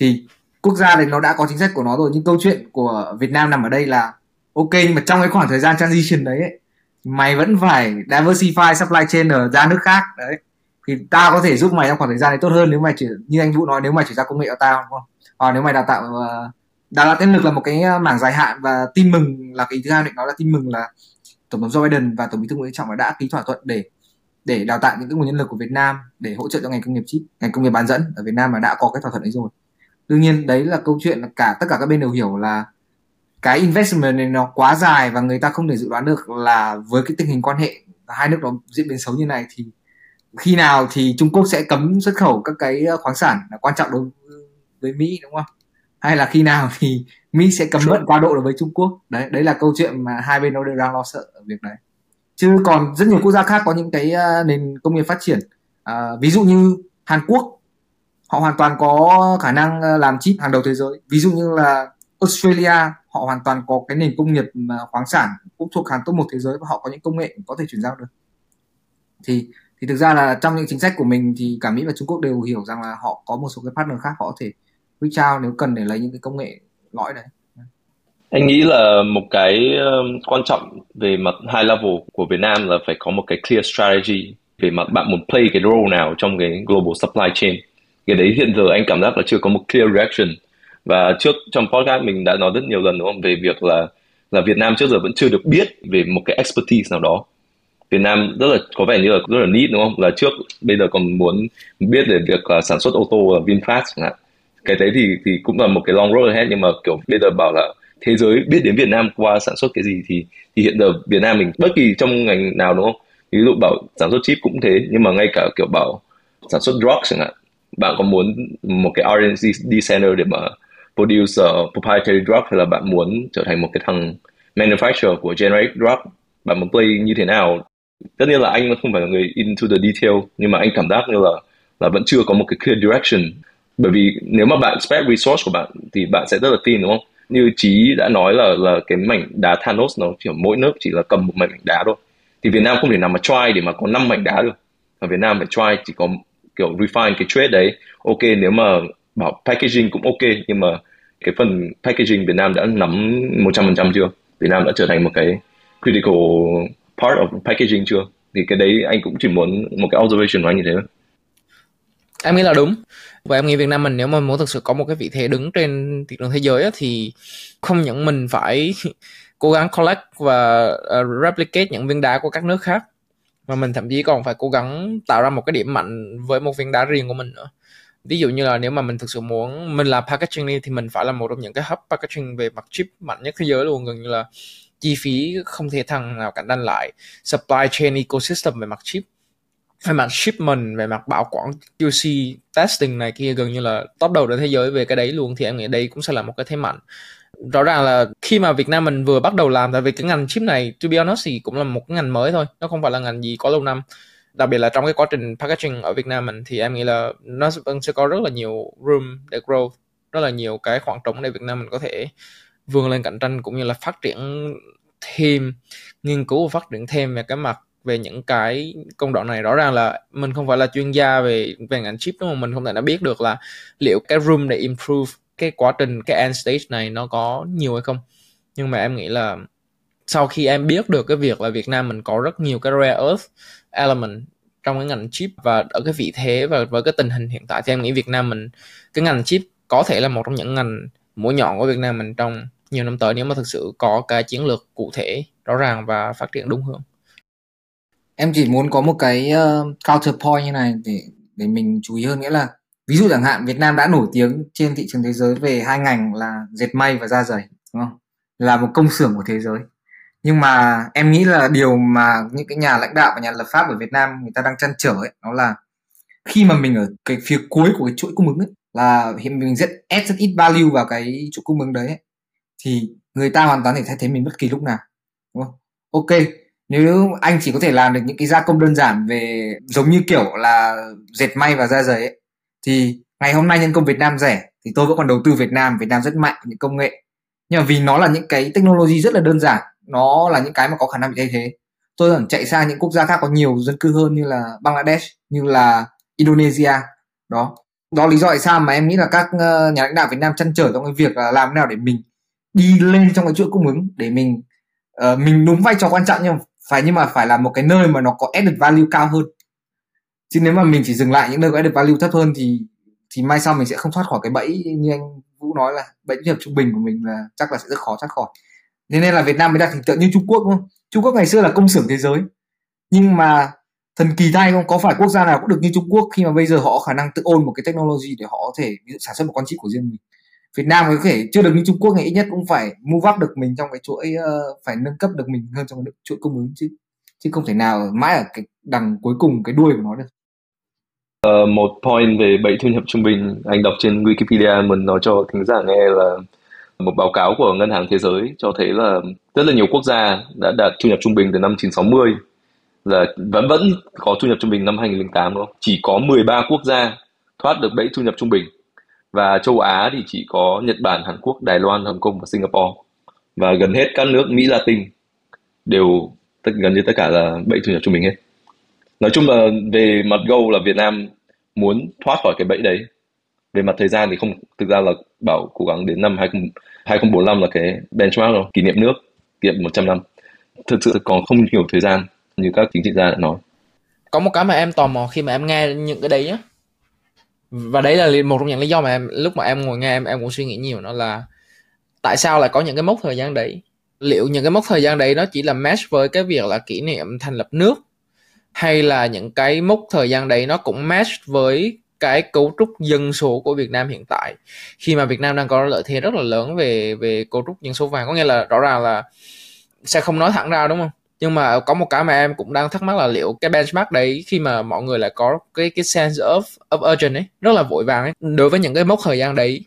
Thì quốc gia này nó đã có chính sách của nó rồi. Nhưng câu chuyện của Việt Nam nằm ở đây là ok nhưng mà trong cái khoảng thời gian transition đấy ấy, mày vẫn phải diversify supply chain ở ra nước khác. Đấy. Thì tao có thể giúp mày trong khoảng thời gian này tốt hơn nếu mày chỉ như anh Vũ nói nếu mày chỉ ra công nghệ cho tao đúng không? À, nếu mày đào tạo uh, đào tạo nhân lực là một cái ờ, mảng dài hạn và tin mừng là cái thứ hai định nói là tin mừng là tổng thống Joe Biden và tổng bí thư Nguyễn Trọng đã ký thỏa thuận để để đào tạo những cái nguồn nhân lực của Việt Nam để hỗ trợ cho ngành công nghiệp chip, ngành công nghiệp bán dẫn ở Việt Nam mà đã có cái thỏa thuận ấy rồi. Đương nhiên đấy là câu chuyện là cả tất cả các bên đều hiểu là cái investment này nó quá dài và người ta không thể dự đoán được là với cái tình hình quan hệ hai nước nó diễn biến xấu như này thì khi nào thì Trung Quốc sẽ cấm xuất khẩu các cái khoáng sản là quan trọng đối với Mỹ đúng không? Hay là khi nào thì Mỹ sẽ cấm vận quá độ đối với Trung Quốc? Đấy, đấy là câu chuyện mà hai bên nó đều đang lo sợ ở việc đấy. Chứ còn rất nhiều quốc gia khác có những cái ờ, nền công nghiệp phát triển. À, ví dụ như Hàn Quốc họ hoàn toàn có khả năng ờ, làm chip hàng đầu thế giới. Ví dụ như là Australia họ hoàn toàn có cái nền công nghiệp khoáng sản cũng thuộc hàng top một thế giới và họ có những công nghệ có thể chuyển giao được thì thì thực ra là trong những chính sách của mình thì cả Mỹ và Trung Quốc đều hiểu rằng là họ có một số cái partner khác họ có thể uh, out nếu cần để lấy những cái công nghệ lõi đấy anh nghĩ là một cái um, quan trọng về mặt high level của Việt Nam là phải có một cái clear strategy về mặt bạn muốn play cái role nào trong cái global supply chain. Cái đấy hiện giờ anh cảm giác là chưa có một clear direction và trước, trong podcast mình đã nói rất nhiều lần, đúng không? Về việc là là Việt Nam trước giờ vẫn chưa được biết về một cái expertise nào đó. Việt Nam rất là, có vẻ như là rất là neat, đúng không? Là trước, bây giờ còn muốn biết về việc là sản xuất ô tô là VinFast chẳng hạn cái đấy thì thì cũng là một cái long road ahead nhưng mà kiểu bây giờ bảo là thế giới biết đến Việt Nam qua sản xuất cái gì thì thì hiện giờ Việt Nam mình bất kỳ trong ngành nào đúng không? Ví dụ bảo sản xuất chip cũng thế nhưng mà ngay cả kiểu bảo sản xuất drugs chẳng hạn bạn có muốn một cái R&D center để mà produce uh, proprietary drug hay là bạn muốn trở thành một cái thằng manufacturer của generic drug bạn muốn play như thế nào? Tất nhiên là anh không phải là người into the detail nhưng mà anh cảm giác như là là vẫn chưa có một cái clear direction bởi vì nếu mà bạn spread resource của bạn thì bạn sẽ rất là tin, đúng không? Như trí đã nói là là cái mảnh đá Thanos nó chỉ mỗi nước chỉ là cầm một mảnh đá thôi. Thì Việt Nam không thể nào mà try để mà có năm mảnh đá được. Ở Việt Nam phải try chỉ có kiểu refine cái trade đấy. Ok, nếu mà bảo packaging cũng ok, nhưng mà cái phần packaging Việt Nam đã nắm 100% chưa? Việt Nam đã trở thành một cái critical part of packaging chưa? Thì cái đấy anh cũng chỉ muốn một cái observation của anh như thế em nghĩ là đúng. Và em nghĩ Việt Nam mình nếu mà muốn thực sự có một cái vị thế đứng trên thị trường thế giới á, thì không những mình phải cố gắng collect và uh, replicate những viên đá của các nước khác mà mình thậm chí còn phải cố gắng tạo ra một cái điểm mạnh với một viên đá riêng của mình nữa. Ví dụ như là nếu mà mình thực sự muốn mình làm packaging đi thì mình phải là một trong những cái hub packaging về mặt chip mạnh nhất thế giới luôn gần như là chi phí không thể thằng nào cạnh tranh lại. Supply chain ecosystem về mặt chip về mặt shipment về mặt bảo quản QC testing này kia gần như là top đầu trên thế giới về cái đấy luôn, thì em nghĩ đây cũng sẽ là một cái thế mạnh. Rõ ràng là khi mà Việt Nam mình vừa bắt đầu làm, tại vì cái ngành chip này, to be honest thì cũng là một cái ngành mới thôi, nó không phải là ngành gì có lâu năm. Đặc biệt là trong cái quá trình packaging ở Việt Nam mình thì em nghĩ là nó vẫn sẽ có rất là nhiều room để grow, rất là nhiều cái khoảng trống để Việt Nam mình có thể vươn lên cạnh tranh cũng như là phát triển thêm, nghiên cứu và phát triển thêm về cái mặt về những cái công đoạn này. Rõ ràng là mình không phải là chuyên gia về về ngành chip đúng không? Mình không thể nào biết được là liệu cái room để improve cái quá trình, cái end stage này nó có nhiều hay không. Nhưng mà em nghĩ là sau khi em biết được cái việc là Việt Nam mình có rất nhiều cái rare earth element trong cái ngành chip và ở cái vị thế và với cái tình hình hiện tại, thì em nghĩ Việt Nam mình, cái ngành chip có thể là một trong những ngành mũi nhọn của Việt Nam mình trong nhiều năm tới nếu mà thực sự có cái chiến lược cụ thể rõ ràng và phát triển đúng hướng em chỉ muốn có một cái ờ, uh, counterpoint như này để để mình chú ý hơn nghĩa là ví dụ chẳng hạn Việt Nam đã nổi tiếng trên thị trường thế giới về hai ngành là dệt may và da giày đúng không? Là một công xưởng của thế giới. Nhưng mà em nghĩ là điều mà những cái nhà lãnh đạo và nhà lập pháp ở Việt Nam người ta đang chăn trở ấy nó là khi mà mình ở cái phía cuối của cái chuỗi cung ứng ấy là hiện mình rất add rất ít value vào cái chuỗi cung ứng đấy ấy, thì người ta hoàn toàn thể thay thế mình bất kỳ lúc nào đúng không? Ok nếu anh chỉ có thể làm được những cái gia công đơn giản về giống như kiểu là dệt may và da giày ấy thì ngày hôm nay nhân công Việt Nam rẻ thì tôi vẫn còn đầu tư Việt Nam. Việt Nam rất mạnh những công nghệ. Nhưng mà vì nó là những cái technology rất là đơn giản nó là những cái mà có khả năng bị thay thế. Tôi vẫn chạy sang những quốc gia khác có nhiều dân cư hơn như là Bangladesh như là Indonesia. Đó. Đó lý do tại sao mà em nghĩ là các ờ, nhà lãnh đạo Việt Nam chăn trở trong cái việc là làm thế nào để mình đi lên trong cái chuỗi cung ứng để mình uh, mình đúng vai trò quan trọng. Nhưng mà phải nhưng mà phải là một cái nơi mà nó có added value cao hơn. Chứ nếu mà mình chỉ dừng lại những nơi có added value thấp hơn thì thì mai sau mình sẽ không thoát khỏi cái bẫy như anh Vũ nói là bẫy nhập trung bình của mình là chắc là sẽ rất khó thoát khỏi. Thế nên là Việt Nam mới đặt hình tượng như Trung Quốc đúng không? Trung Quốc ngày xưa là công xưởng thế giới. Nhưng mà thần kỳ thay không? Có phải quốc gia nào cũng được như Trung Quốc khi mà bây giờ họ có khả năng tự ôn một cái technology để họ có thể ví dụ, sản xuất một con chip của riêng mình? Việt Nam có thể chưa được như Trung Quốc thì ít nhất cũng phải mua vác được mình trong cái chuỗi uh, phải nâng cấp được mình hơn trong cái chuỗi cung ứng chứ chứ không thể nào mãi ở cái đằng cuối cùng cái đuôi của nó được. Uh, một point về bẫy thu nhập trung bình anh đọc trên Wikipedia mình nói cho thính giả nghe là một báo cáo của Ngân hàng Thế giới cho thấy là rất là nhiều quốc gia đã đạt thu nhập trung bình từ năm 1960 là vẫn vẫn có thu nhập trung bình năm 2008 đúng không? Chỉ có 13 quốc gia thoát được bẫy thu nhập trung bình và châu Á thì chỉ có Nhật Bản, Hàn Quốc, Đài Loan, Hồng Kông và Singapore. Và gần hết các nước Mỹ Latin đều tất gần như tất cả là bẫy thu nhập trung bình hết. Nói chung là về mặt goal là Việt Nam muốn thoát khỏi cái bẫy đấy. Về mặt thời gian thì không thực ra là bảo cố gắng đến năm 20, 2045 là cái benchmark rồi kỷ niệm nước kỷ niệm 100 năm. Thực sự còn không nhiều thời gian như các chính trị gia đã nói. Có một cái mà em tò mò khi mà em nghe những cái đấy nhá và đấy là một trong những lý do mà em, lúc mà em ngồi nghe, em em cũng suy nghĩ nhiều, nó là tại sao lại có những cái mốc thời gian đấy? Liệu những cái mốc thời gian đấy nó chỉ là match với cái việc là kỷ niệm thành lập nước? Hay là những cái mốc thời gian đấy nó cũng match với cái cấu trúc dân số của Việt Nam hiện tại? Khi mà Việt Nam đang có lợi thế rất là lớn về về cấu trúc dân số vàng, có nghĩa là rõ ràng là sẽ không nói thẳng ra, đúng không? Nhưng mà có một cái mà em cũng đang thắc mắc là liệu cái benchmark đấy khi mà mọi người lại có cái cái sense of of urgent ấy, rất là vội vàng ấy, đối với những cái mốc thời gian đấy.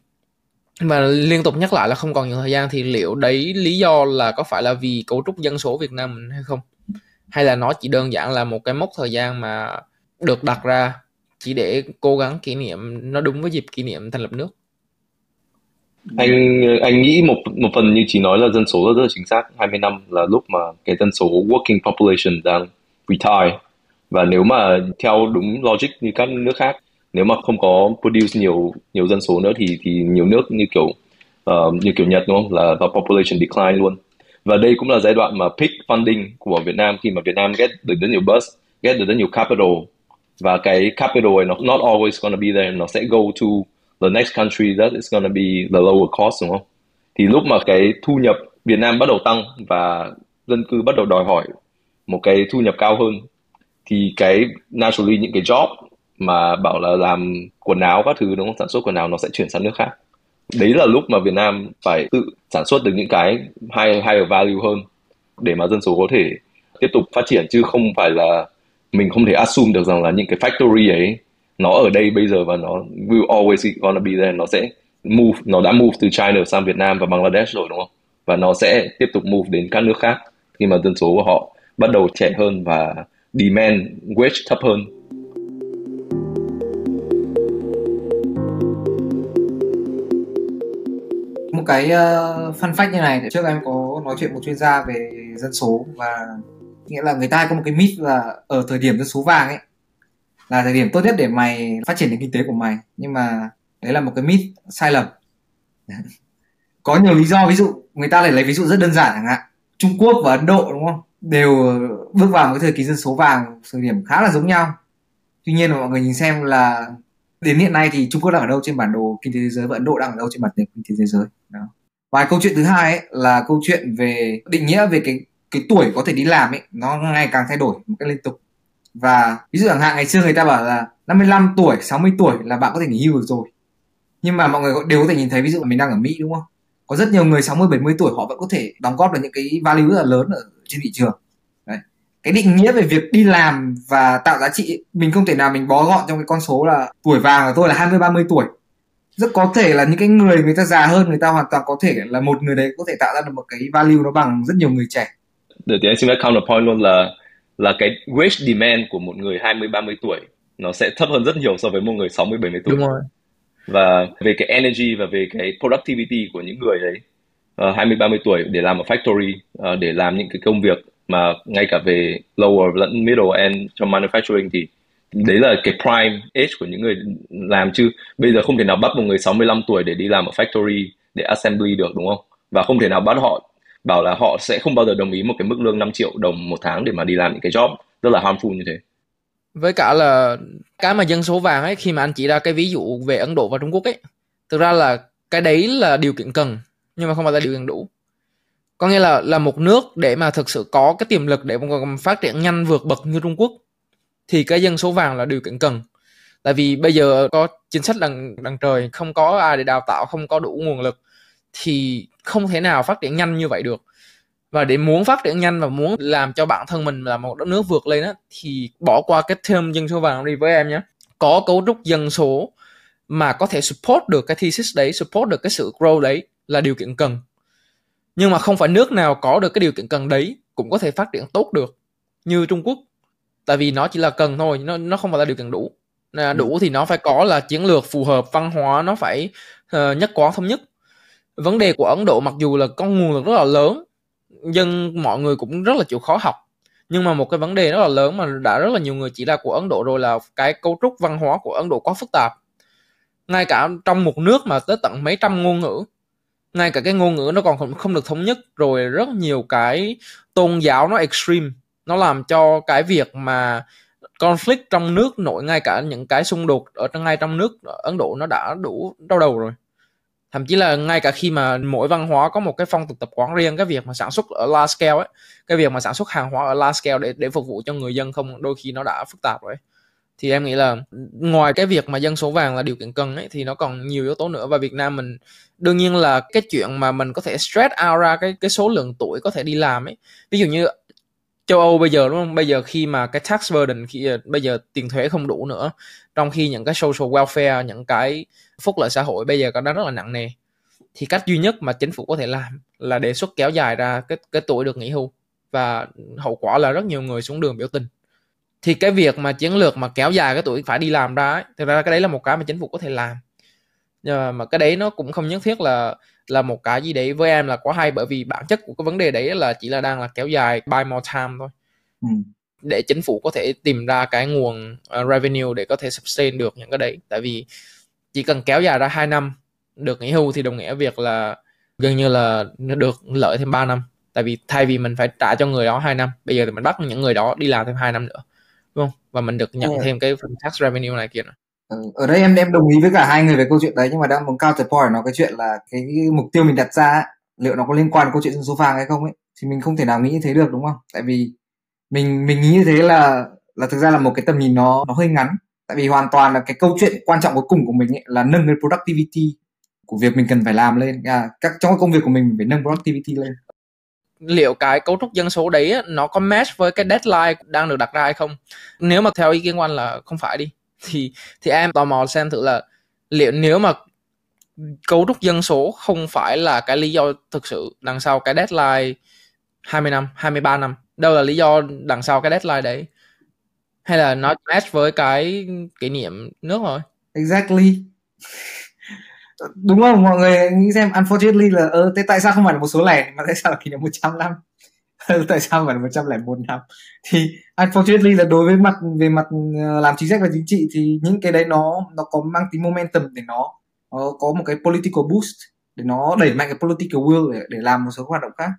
Mà liên tục nhắc lại là không còn nhiều thời gian thì liệu đấy lý do là có phải là vì cấu trúc dân số Việt Nam mình hay không? Hay là nó chỉ đơn giản là một cái mốc thời gian mà được đặt ra chỉ để cố gắng kỷ niệm nó đúng với dịp kỷ niệm thành lập nước? Anh anh nghĩ một một phần như chỉ nói là dân số rất, rất là chính xác. 20 năm là lúc mà cái dân số working population đang retire. Và nếu mà theo đúng logic như các nước khác nếu mà không có produce nhiều nhiều dân số nữa thì thì nhiều nước như kiểu uh, như kiểu Nhật đúng không? Là vào population decline luôn. Và đây cũng là giai đoạn mà peak funding của Việt Nam khi mà Việt Nam get được rất nhiều bus get được rất nhiều capital. Và cái capital ấy nó not always gonna be there nó sẽ go to the next country that is gonna be the lower cost, đúng không? Thì lúc mà cái thu nhập Việt Nam bắt đầu tăng và dân cư bắt đầu đòi hỏi một cái thu nhập cao hơn, thì cái naturally những cái job mà bảo là làm quần áo các thứ, đúng không? Sản xuất quần áo nó sẽ chuyển sang nước khác. Đấy là lúc mà Việt Nam phải tự sản xuất được những cái high, higher value hơn để mà dân số có thể tiếp tục phát triển, chứ không phải là mình không thể assume được rằng là những cái factory ấy nó ở đây bây giờ và nó will always gonna be there. Nó sẽ move nó đã move từ China sang Việt Nam và Bangladesh rồi đúng không? Và nó sẽ tiếp tục move đến các nước khác khi mà dân số của họ bắt đầu trẻ hơn và demand wage thấp hơn. Một cái uh, fun fact như này trước em có nói chuyện một chuyên gia về dân số và nghĩa là người ta có một cái myth là ở thời điểm dân số vàng ấy là thời điểm tốt nhất để mày phát triển nền kinh tế của mày. Nhưng mà đấy là một cái myth sai lầm. Có nhiều lý do, ví dụ người ta lại lấy ví dụ rất đơn giản chẳng hạn. Trung Quốc và Ấn Độ, đúng không? Đều bước vào một cái thời kỳ dân số vàng, thời điểm khá là giống nhau. Tuy nhiên mọi người nhìn xem là đến hiện nay thì Trung Quốc đang ở đâu trên bản đồ kinh tế thế giới và Ấn Độ đang ở đâu trên bản đồ kinh tế thế giới? Đó. và câu chuyện thứ hai ấy là câu chuyện về định nghĩa về cái cái tuổi có thể đi làm ấy, nó ngày càng thay đổi một cách liên tục và ví dụ chẳng hạn, ngày xưa người ta bảo là 55 tuổi 60 tuổi là bạn có thể nghỉ hưu được rồi. Nhưng mà mọi người đều có thể nhìn thấy, ví dụ mình đang ở Mỹ, đúng không? Có rất nhiều người 60 70 tuổi, họ vẫn có thể đóng góp được những cái value rất là lớn ở trên thị trường. Đấy. cái định nghĩa về việc đi làm và tạo giá trị, mình không thể nào mình bó gọn trong cái con số là tuổi vàng của tôi là 20 30 tuổi. Rất có thể là những cái người người ta già hơn người ta hoàn toàn có thể là một người đấy có thể tạo ra được một cái value nó bằng rất nhiều người trẻ. Để thì anh xin phép counterpoint luôn là là cái wage demand của một người 20 30 tuổi nó sẽ thấp hơn rất nhiều so với một người 60 70 tuổi. Đúng rồi. Và về cái energy và về cái productivity của những người đấy uh, 20 30 tuổi để làm ở factory uh, để làm những cái công việc mà ngay cả về lower lẫn middle end trong manufacturing thì đấy là cái prime age của những người làm chứ bây giờ không thể nào bắt một người 65 tuổi để đi làm ở factory để assembly được đúng không và không thể nào bắt họ bảo là họ sẽ không bao giờ đồng ý một cái mức lương 5 triệu đồng một tháng để mà đi làm những cái job rất là harmful như thế. Với cả là cái mà dân số vàng ấy, khi mà anh chỉ ra cái ví dụ về Ấn Độ và Trung Quốc ấy, thực ra là cái đấy là điều kiện cần, nhưng mà không phải là điều kiện đủ. Có nghĩa là là một nước để mà thực sự có cái tiềm lực để mà phát triển nhanh vượt bậc như Trung Quốc, thì cái dân số vàng là điều kiện cần. Tại vì bây giờ có chính sách đằng đằng trời, không có ai để đào tạo, không có đủ nguồn lực, thì không thể nào phát triển nhanh như vậy được. Và để muốn phát triển nhanh và muốn làm cho bản thân mình là một đất nước vượt lên á thì bỏ qua cái term dân số vàng đi với em nhé. Có cấu trúc dân số mà có thể support được cái thesis đấy support được cái sự grow đấy là điều kiện cần. Nhưng mà không phải nước nào có được cái điều kiện cần đấy cũng có thể phát triển tốt được như Trung Quốc. Tại vì nó chỉ là cần thôi nó nó không phải là điều kiện đủ. Đủ thì nó phải có là chiến lược phù hợp văn hóa nó phải uh, nhất quán thống nhất vấn đề của Ấn Độ mặc dù là con nguồn lực rất là lớn dân mọi người cũng rất là chịu khó học. Nhưng mà một cái vấn đề rất là lớn mà đã rất là nhiều người chỉ ra của Ấn Độ rồi là cái cấu trúc văn hóa của Ấn Độ quá phức tạp. Ngay cả trong một nước mà tới tận mấy trăm ngôn ngữ ngay cả cái ngôn ngữ nó còn không, không được thống nhất rồi rất nhiều cái tôn giáo nó extreme nó làm cho cái việc mà conflict trong nước nội ngay cả những cái xung đột ở ngay trong nước Ấn Độ nó đã đủ đau đầu rồi thậm chí là ngay cả khi mà mỗi văn hóa có một cái phong tục tập quán riêng, cái việc mà sản xuất ở large scale ấy, cái việc mà sản xuất hàng hóa ở large scale để để phục vụ cho người dân không, đôi khi nó đã phức tạp rồi thì em nghĩ là ngoài cái việc mà dân số vàng là điều kiện cần ấy, thì nó còn nhiều yếu tố nữa. Và Việt Nam mình, đương nhiên là cái chuyện mà mình có thể stretch out ra cái cái số lượng tuổi có thể đi làm ấy. Ví dụ như châu Âu bây giờ đúng không? Bây giờ khi mà cái tax burden khi ờ, bây giờ tiền thuế không đủ nữa trong khi những cái social welfare những cái phúc lợi xã hội bây giờ còn đang rất là nặng nề thì cách duy nhất mà chính phủ có thể làm là đề xuất kéo dài ra cái cái tuổi được nghỉ hưu và hậu quả là rất nhiều người xuống đường biểu tình. Thì cái việc mà chiến lược mà kéo dài cái tuổi phải đi làm ra ấy, thực ra cái đấy là một cái mà chính phủ có thể làm. Nhưng mà cái đấy nó cũng không nhất thiết là là một cái gì đấy với em là quá hay bởi vì bản chất của cái vấn đề đấy là chỉ là đang là kéo dài buy more time thôi. Ừ. để chính phủ có thể tìm ra cái nguồn uh, revenue để có thể sustain được những cái đấy. Tại vì chỉ cần kéo dài ra 2 năm được nghỉ hưu thì đồng nghĩa việc là gần như là được lợi thêm 3 năm. Tại vì thay vì mình phải trả cho người đó 2 năm bây giờ thì mình bắt những người đó đi làm thêm 2 năm nữa đúng không? Và mình được nhận ừ. thêm cái phần tax revenue này kia nữa Ờ, ở đây em em đồng ý với cả hai người về câu chuyện đấy nhưng mà đang muốn counterpoint nó cái chuyện là cái mục tiêu mình đặt ra liệu nó có liên quan đến câu chuyện dân số vàng hay không ấy thì mình không thể nào nghĩ như thế được đúng không? Tại vì mình mình nghĩ như thế là là thực ra là một cái tầm nhìn nó nó hơi ngắn. Tại vì hoàn toàn là cái câu chuyện quan trọng cuối cùng của mình ấy là nâng cái productivity của việc mình cần phải làm lên. À, các trong cái công việc của mình, mình phải nâng productivity lên. Liệu cái cấu trúc dân số đấy nó có match với cái deadline đang được đặt ra hay không? Nếu mà theo ý kiến của anh là không phải đi thì thì em tò mò xem thử là liệu nếu mà cấu trúc dân số không phải là cái lý do thực sự đằng sau cái deadline 20 năm, 23 năm. Đâu là lý do đằng sau cái deadline đấy? Hay là nó match với cái kỷ niệm nước rồi? Exactly. Đúng không? Mọi người nghĩ xem unfortunately là ờ, thế tại sao không phải là một số lẻ mà tại sao là kỷ niệm 100 năm? tại sao phải là 101 năm? Thì unfortunately là đối với mặt về mặt ờ, làm chính sách và chính trị thì những cái đấy nó nó có mang tính momentum để nó nó có một cái political boost để nó đẩy mạnh cái political will để, để làm một số hoạt động khác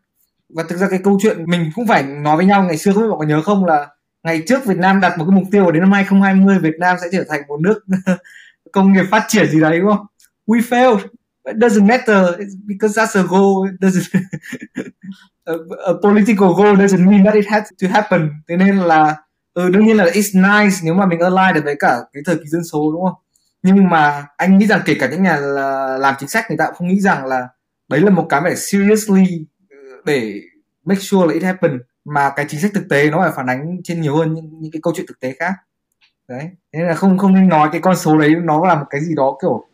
và thực ra cái câu chuyện mình cũng phải nói với nhau ngày xưa không biết mọi người nhớ không là ngày trước Việt Nam đặt một cái mục tiêu đến năm 2020 Việt Nam sẽ trở thành một nước công nghiệp phát triển gì đấy đúng không? We failed. It doesn't matter because that's a goal. It doesn't a, a political goal doesn't mean that it has to happen. Thế nên là ừ, đương nhiên là it's nice nếu mà mình align được với cả cái thời kỳ dân số đúng không? Nhưng mà anh nghĩ rằng kể cả những nhà làm chính sách người ta cũng không nghĩ rằng là đấy là một cái phải seriously ừ, để make sure là it happen mà cái chính sách thực tế nó phải phản ánh trên nhiều hơn những, những cái câu chuyện thực tế khác đấy thế nên là không không nên nói cái con số đấy nó là một cái gì đó kiểu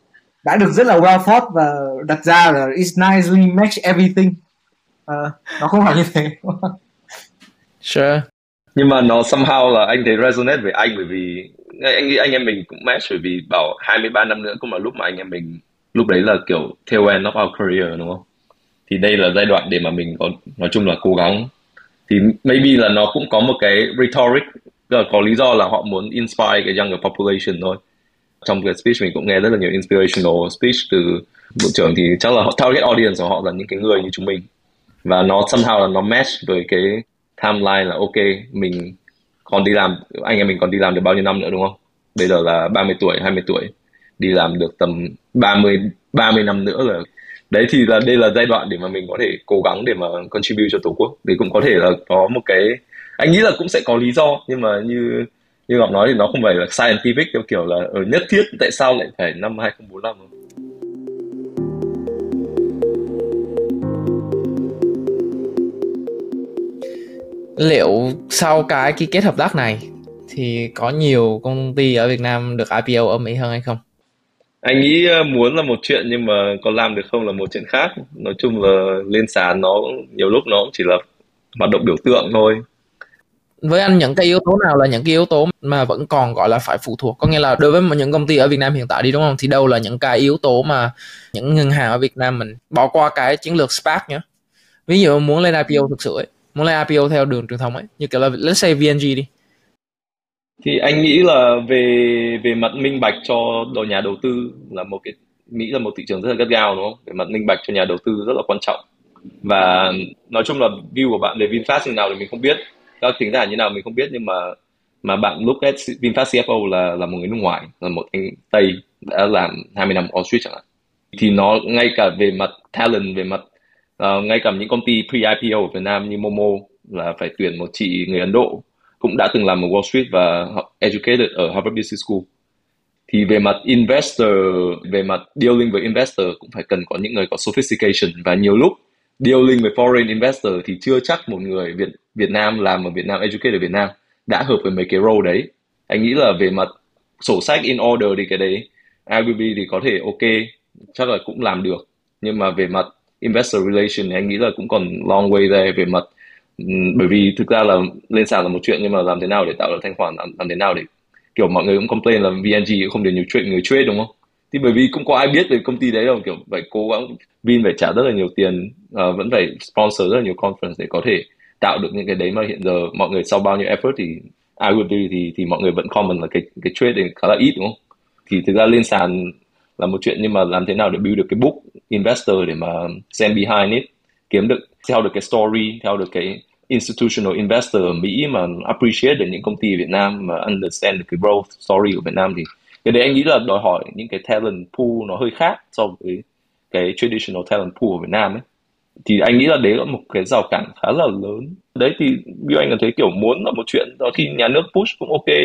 đã được rất là well thought và đặt ra là it's nicely match everything uh, nó không phải như thế. Sure. Nhưng mà nó somehow là anh thấy resonate với anh bởi vì anh nghĩ anh em mình cũng match bởi vì bảo 23 năm nữa cũng là lúc mà anh em mình lúc đấy là kiểu tail end of our career đúng không? Thì đây là giai đoạn để mà mình có nói chung là cố gắng. Thì maybe là nó cũng có một cái rhetoric là có lý do là họ muốn inspire cái younger population thôi. Trong cái speech mình cũng nghe rất là nhiều inspirational speech từ bộ trưởng thì chắc là họ target audience của họ là những cái người như chúng mình và nó somehow là nó match với cái timeline là, ok, mình còn đi làm, anh em mình còn đi làm được bao nhiêu năm nữa, đúng không? Bây giờ là 30 tuổi 20 tuổi, đi làm được tầm 30 30 năm nữa là đấy thì là, đây là giai đoạn để mà mình có thể cố gắng để mà contribute cho tổ quốc. Thì cũng có thể là có một cái, anh nghĩ là cũng sẽ có lý do, nhưng mà như như ngọc nói thì nó không phải là scientific theo kiểu là ở nhất thiết tại sao lại phải năm 2045 liệu sau cái ký kết hợp tác này thì có nhiều công ty ở Việt Nam được IPO ở Mỹ hơn hay không? anh nghĩ ờ, muốn là một chuyện nhưng mà có làm được không là một chuyện khác. Nói chung là lên sàn nó nhiều lúc nó cũng chỉ là hoạt động biểu tượng thôi. Với anh những cái yếu tố nào là những cái yếu tố mà vẫn còn gọi là phải phụ thuộc? Có nghĩa là đối với những công ty ở Việt Nam hiện tại đi đúng không? Thì đâu là những cái yếu tố mà những ngân hàng ở Việt Nam mình bỏ qua cái chiến lược SPAC nhé ví dụ muốn lên IPO thực sự ấy muốn lên IPO theo đường truyền thống ấy, như kiểu là, let's say VNG đi. Thì anh nghĩ là về về mặt minh bạch cho đội nhà đầu tư là một cái, Mỹ là một thị trường rất là gắt gao, đúng không? Về mặt minh bạch cho nhà đầu tư rất là quan trọng. Và nói chung là view của bạn về VinFast như nào thì mình không biết. Các tính giả như nào mình không biết, nhưng mà mà bạn lúc at VinFast CFO là là một người nước ngoài, là một anh Tây đã làm 20 năm Wall Street chẳng hạn. Thì nó ngay cả về mặt talent, về mặt uh, ngay cả những công ty pre-IPO ở Việt Nam như Momo là phải tuyển một chị người Ấn Độ cũng đã từng làm ở Wall Street và educated ở Harvard Business School. Thì về mặt investor về mặt dealing với investor cũng phải cần có những người có sophistication và nhiều lúc dealing với foreign investor thì chưa chắc một người Việt Việt Nam làm ở Việt Nam educated ở Việt Nam đã hợp với mấy cái role đấy. Anh nghĩ là về mặt sổ sách in order thì cái đấy IBB thì có thể ok chắc là cũng làm được. Nhưng mà về mặt investor relation thì anh nghĩ là cũng còn long way there về mặt ừ, bởi vì thực ra là lên sàn là một chuyện nhưng mà làm thế nào để tạo được thanh khoản làm, làm thế nào để kiểu mọi người cũng complain là VNG cũng không được nhiều chuyện người trade đúng không? Thì bởi vì cũng có ai biết về công ty đấy đâu kiểu phải cố gắng Vin phải trả rất là nhiều tiền uh, vẫn phải sponsor rất là nhiều conference để có thể tạo được những cái đấy. Mà hiện giờ mọi người sau bao nhiêu effort thì I would do thì thì mọi người vẫn comment là cái cái trade này khá là ít đúng không? Thì thực ra lên sàn là một chuyện nhưng mà làm thế nào để build được cái book investor để mà stand behind it, kiếm được, theo được cái story, theo được cái institutional investor ở Mỹ mà appreciate được những công ty ở Việt Nam mà understand được cái growth story của Việt Nam thì cái đấy anh nghĩ là đòi hỏi những cái talent pool nó hơi khác so với cái traditional talent pool ở Việt Nam ấy. Thì anh nghĩ là đấy là một cái rào cản khá là lớn. Đấy thì như anh là thấy kiểu muốn là một chuyện đó khi nhà nước push cũng ok,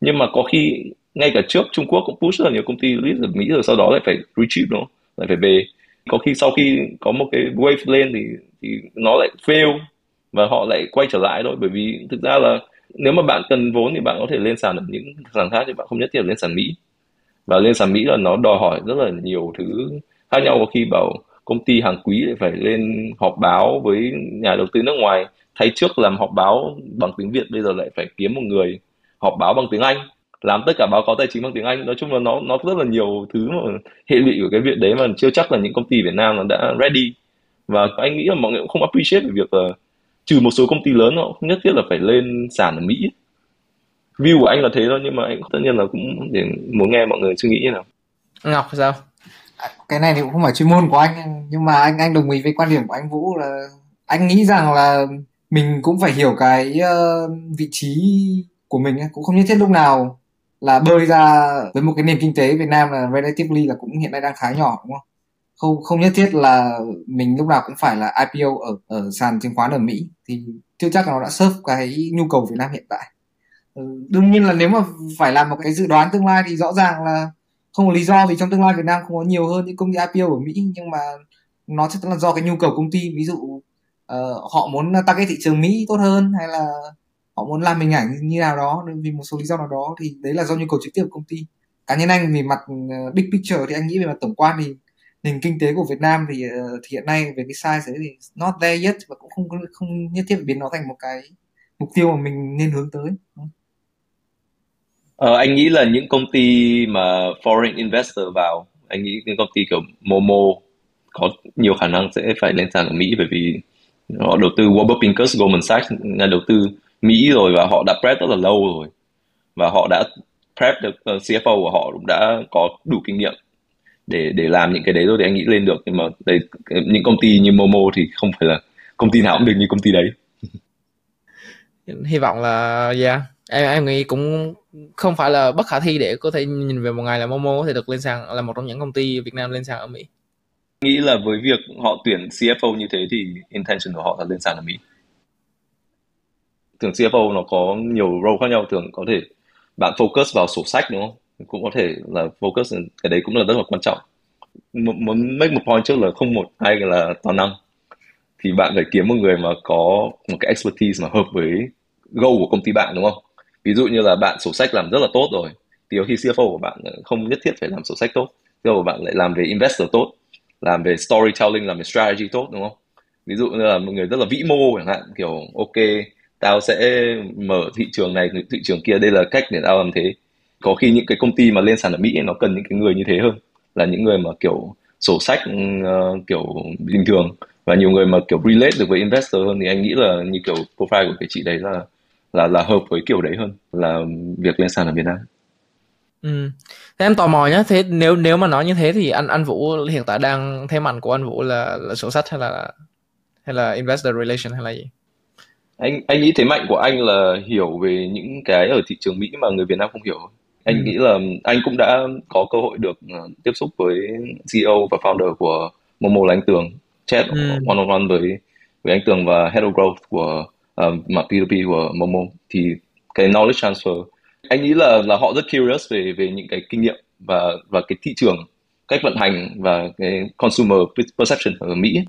nhưng mà có khi ngay cả trước Trung Quốc cũng push rất là nhiều công ty list ở Mỹ rồi, sau đó lại phải retreat nó lại phải về có khi sau khi có một cái wave lên thì thì nó lại fail và họ lại quay trở lại thôi. Bởi vì thực ra là nếu mà bạn cần vốn thì bạn có thể lên sàn ở những sàn khác thì bạn không nhất thiết lên sàn Mỹ. Và lên sàn Mỹ là nó đòi hỏi rất là nhiều thứ khác nhau. Có khi bảo công ty hàng quý phải lên họp báo với nhà đầu tư nước ngoài. Thay trước làm họp báo bằng tiếng Việt, bây giờ lại phải kiếm một người họp báo bằng tiếng Anh làm tất cả báo cáo tài chính bằng tiếng Anh. Nói chung là nó nó rất là nhiều thứ mà hệ lụy của cái việc đấy mà chưa chắc là những công ty Việt Nam nó đã ready. Và anh nghĩ là mọi người cũng không appreciate về việc là trừ một số công ty lớn họ không nhất thiết là phải lên sàn ở Mỹ. View của anh là thế thôi nhưng mà anh tất nhiên là cũng để muốn nghe mọi người suy nghĩ như nào. Ngọc sao? Cái này thì cũng không phải chuyên môn của anh nhưng mà anh anh đồng ý với quan điểm của anh Vũ là anh nghĩ rằng là mình cũng phải hiểu cái uh, vị trí của mình cũng không nhất thiết lúc nào là bơi ra với một cái nền kinh tế Việt Nam là relatively là cũng hiện nay đang khá nhỏ đúng không? Không không nhất thiết là mình lúc nào cũng phải là IPO ở ở sàn chứng khoán ở Mỹ thì chưa chắc là nó đã serve cái nhu cầu Việt Nam hiện tại. Ừ, đương nhiên là nếu mà phải làm một cái dự đoán tương lai thì rõ ràng là không có lý do vì trong tương lai Việt Nam không có nhiều hơn những công ty IPO ở Mỹ nhưng mà nó chắc là do cái nhu cầu công ty ví dụ uh, họ muốn tăng cái thị trường Mỹ tốt hơn hay là họ muốn làm hình ảnh như nào đó vì một số lý do nào đó thì đấy là do nhu cầu trực tiếp của công ty. Cá nhân anh về mặt ờ, big picture thì anh nghĩ về mặt tổng quan thì nền kinh tế của Việt Nam thì, ờ, thì hiện nay về cái size đấy thì not there yet và cũng không không nhất thiết phải biến nó thành một cái mục tiêu mà mình nên hướng tới. Ờ, anh nghĩ là những công ty mà foreign investor vào, anh nghĩ những công ty kiểu Momo có nhiều khả năng sẽ phải lên sàn ở Mỹ bởi vì họ đầu tư Warburg Pincus, Goldman Sachs nhà đầu tư Mỹ rồi và họ đã prep rất là lâu rồi. Và họ đã prep được uh, ờ, CFO của họ cũng đã có đủ kinh nghiệm để để làm những cái đấy rồi thì anh nghĩ lên được. Nhưng mà đây những công ty như Momo thì không phải là công ty nào cũng được như công ty đấy. Hy vọng là yeah em em nghĩ cũng không phải là bất khả thi để có thể nhìn về một ngày là Momo có thể được lên sàn là một trong những công ty Việt Nam lên sàn ở Mỹ. Nghĩ là với việc họ tuyển CFO như thế thì intention của họ là lên sàn ở Mỹ thường CFO nó có nhiều role khác nhau, thường có thể bạn focus vào sổ sách, đúng không? Cũng có thể là focus, cái đấy cũng là rất là quan trọng. Muốn make một point trước là không một ai là toàn năng. Thì bạn phải kiếm một người mà có một cái expertise mà hợp với goal của công ty bạn, đúng không? Ví dụ như là bạn sổ sách làm rất là tốt rồi, thì khi CFO của bạn không nhất thiết phải làm sổ sách tốt CFO của bạn lại làm về investor tốt, làm về storytelling, làm về strategy tốt, đúng không? Ví dụ như là một người rất là vĩ mô chẳng hạn, kiểu, ok tao sẽ mở thị trường này thị trường kia đây là cách để tao làm thế có khi những cái công ty mà lên sàn ở Mỹ nó cần những cái người như thế hơn là những người mà kiểu sổ sách uh, kiểu bình thường và nhiều người mà kiểu relate được với investor hơn thì anh nghĩ là như kiểu profile của cái chị đấy là là là hợp với kiểu đấy hơn là việc lên sàn ở Việt Nam. Ừ. Thế em tò mò nhá thế nếu nếu mà nói như thế thì anh anh Vũ hiện tại đang thế mạnh của anh Vũ là là sổ sách hay là hay là investor relation hay là gì? Anh anh nghĩ thế mạnh của anh là hiểu về những cái ở thị trường Mỹ mà người Việt Nam không hiểu. Anh ừ. nghĩ là anh cũng đã có cơ hội được uh, tiếp xúc với CEO và founder của Momo là anh Tường, chat ừ. one on one với với anh Tường và head of growth của uh, mặt P2P của Momo thì cái knowledge transfer anh nghĩ là là họ rất curious về về những cái kinh nghiệm và và cái thị trường cách vận hành và cái consumer perception ở Mỹ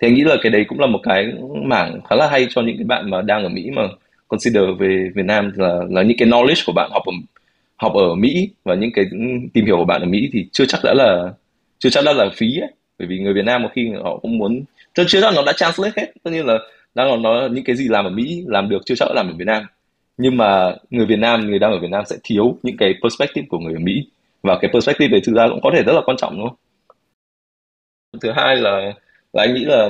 thì anh nghĩ là cái đấy cũng là một cái mảng khá là hay cho những cái bạn mà đang ở Mỹ mà consider về Việt Nam là là những cái knowledge của bạn học ở học ở Mỹ và những cái tìm hiểu của bạn ở Mỹ thì chưa chắc đã là, chưa chắc đã là phí ấy. bởi vì người Việt Nam một khi họ cũng muốn, chưa chưa chắc nó đã translate hết. Tất nhiên là đang còn nói những cái gì làm ở Mỹ làm được, chưa chắc làm ở Việt Nam. Nhưng mà người Việt Nam, người đang ở Việt Nam sẽ thiếu những cái perspective của người ở Mỹ. Và cái perspective đấy thực ra cũng có thể rất là quan trọng, đúng không? Thứ hai là và anh nghĩ là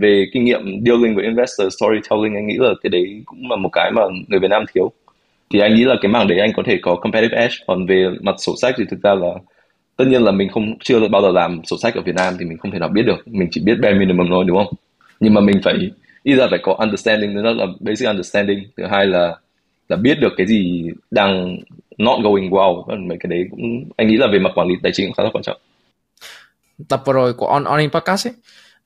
về kinh nghiệm dealing với investor storytelling, anh nghĩ là cái đấy cũng là một cái mà người Việt Nam thiếu. Thì anh nghĩ là cái mảng đấy anh có thể có competitive edge. Còn về mặt sổ sách thì thực ra là tất nhiên là mình không, chưa bao giờ làm sổ sách ở Việt Nam thì mình không thể nào biết được. Mình chỉ biết bare minimum thôi, đúng không? Nhưng mà mình phải ít ra phải có understanding đó là basic understanding. Thứ hai là là biết được cái gì đang not going well. Mấy cái đấy cũng, anh nghĩ là về mặt quản lý tài chính cũng khá là quan trọng. Tập vừa rồi của on on in podcast ấy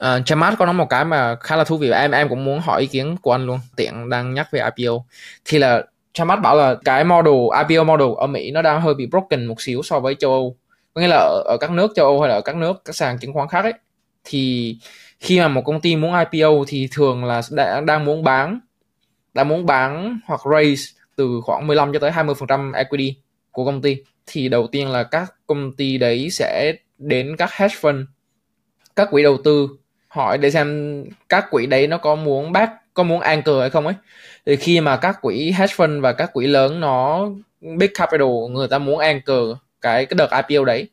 Ờ, uh, Chamat có nói một cái mà khá là thú vị em em cũng muốn hỏi ý kiến của anh luôn. Tiện đang nhắc về IPO. Thì là Chamath bảo là cái model IPO model ở Mỹ nó đang hơi bị broken một xíu so với châu Âu. Có nghĩa là ở, ở các nước châu Âu hay là ở các nước các sàn chứng khoán khác ấy. Thì khi mà một công ty muốn IPO thì thường là đã, đang muốn bán đang muốn bán hoặc raise từ khoảng 15 cho tới 20% equity của công ty. Thì đầu tiên là các công ty đấy sẽ đến các hedge fund các quỹ đầu tư hỏi để xem các quỹ đấy nó có muốn bác, có muốn anchor hay không ấy. Thì khi mà các quỹ hedge fund và các quỹ lớn nó big capital, người ta muốn anchor cái cái đợt IPO đấy,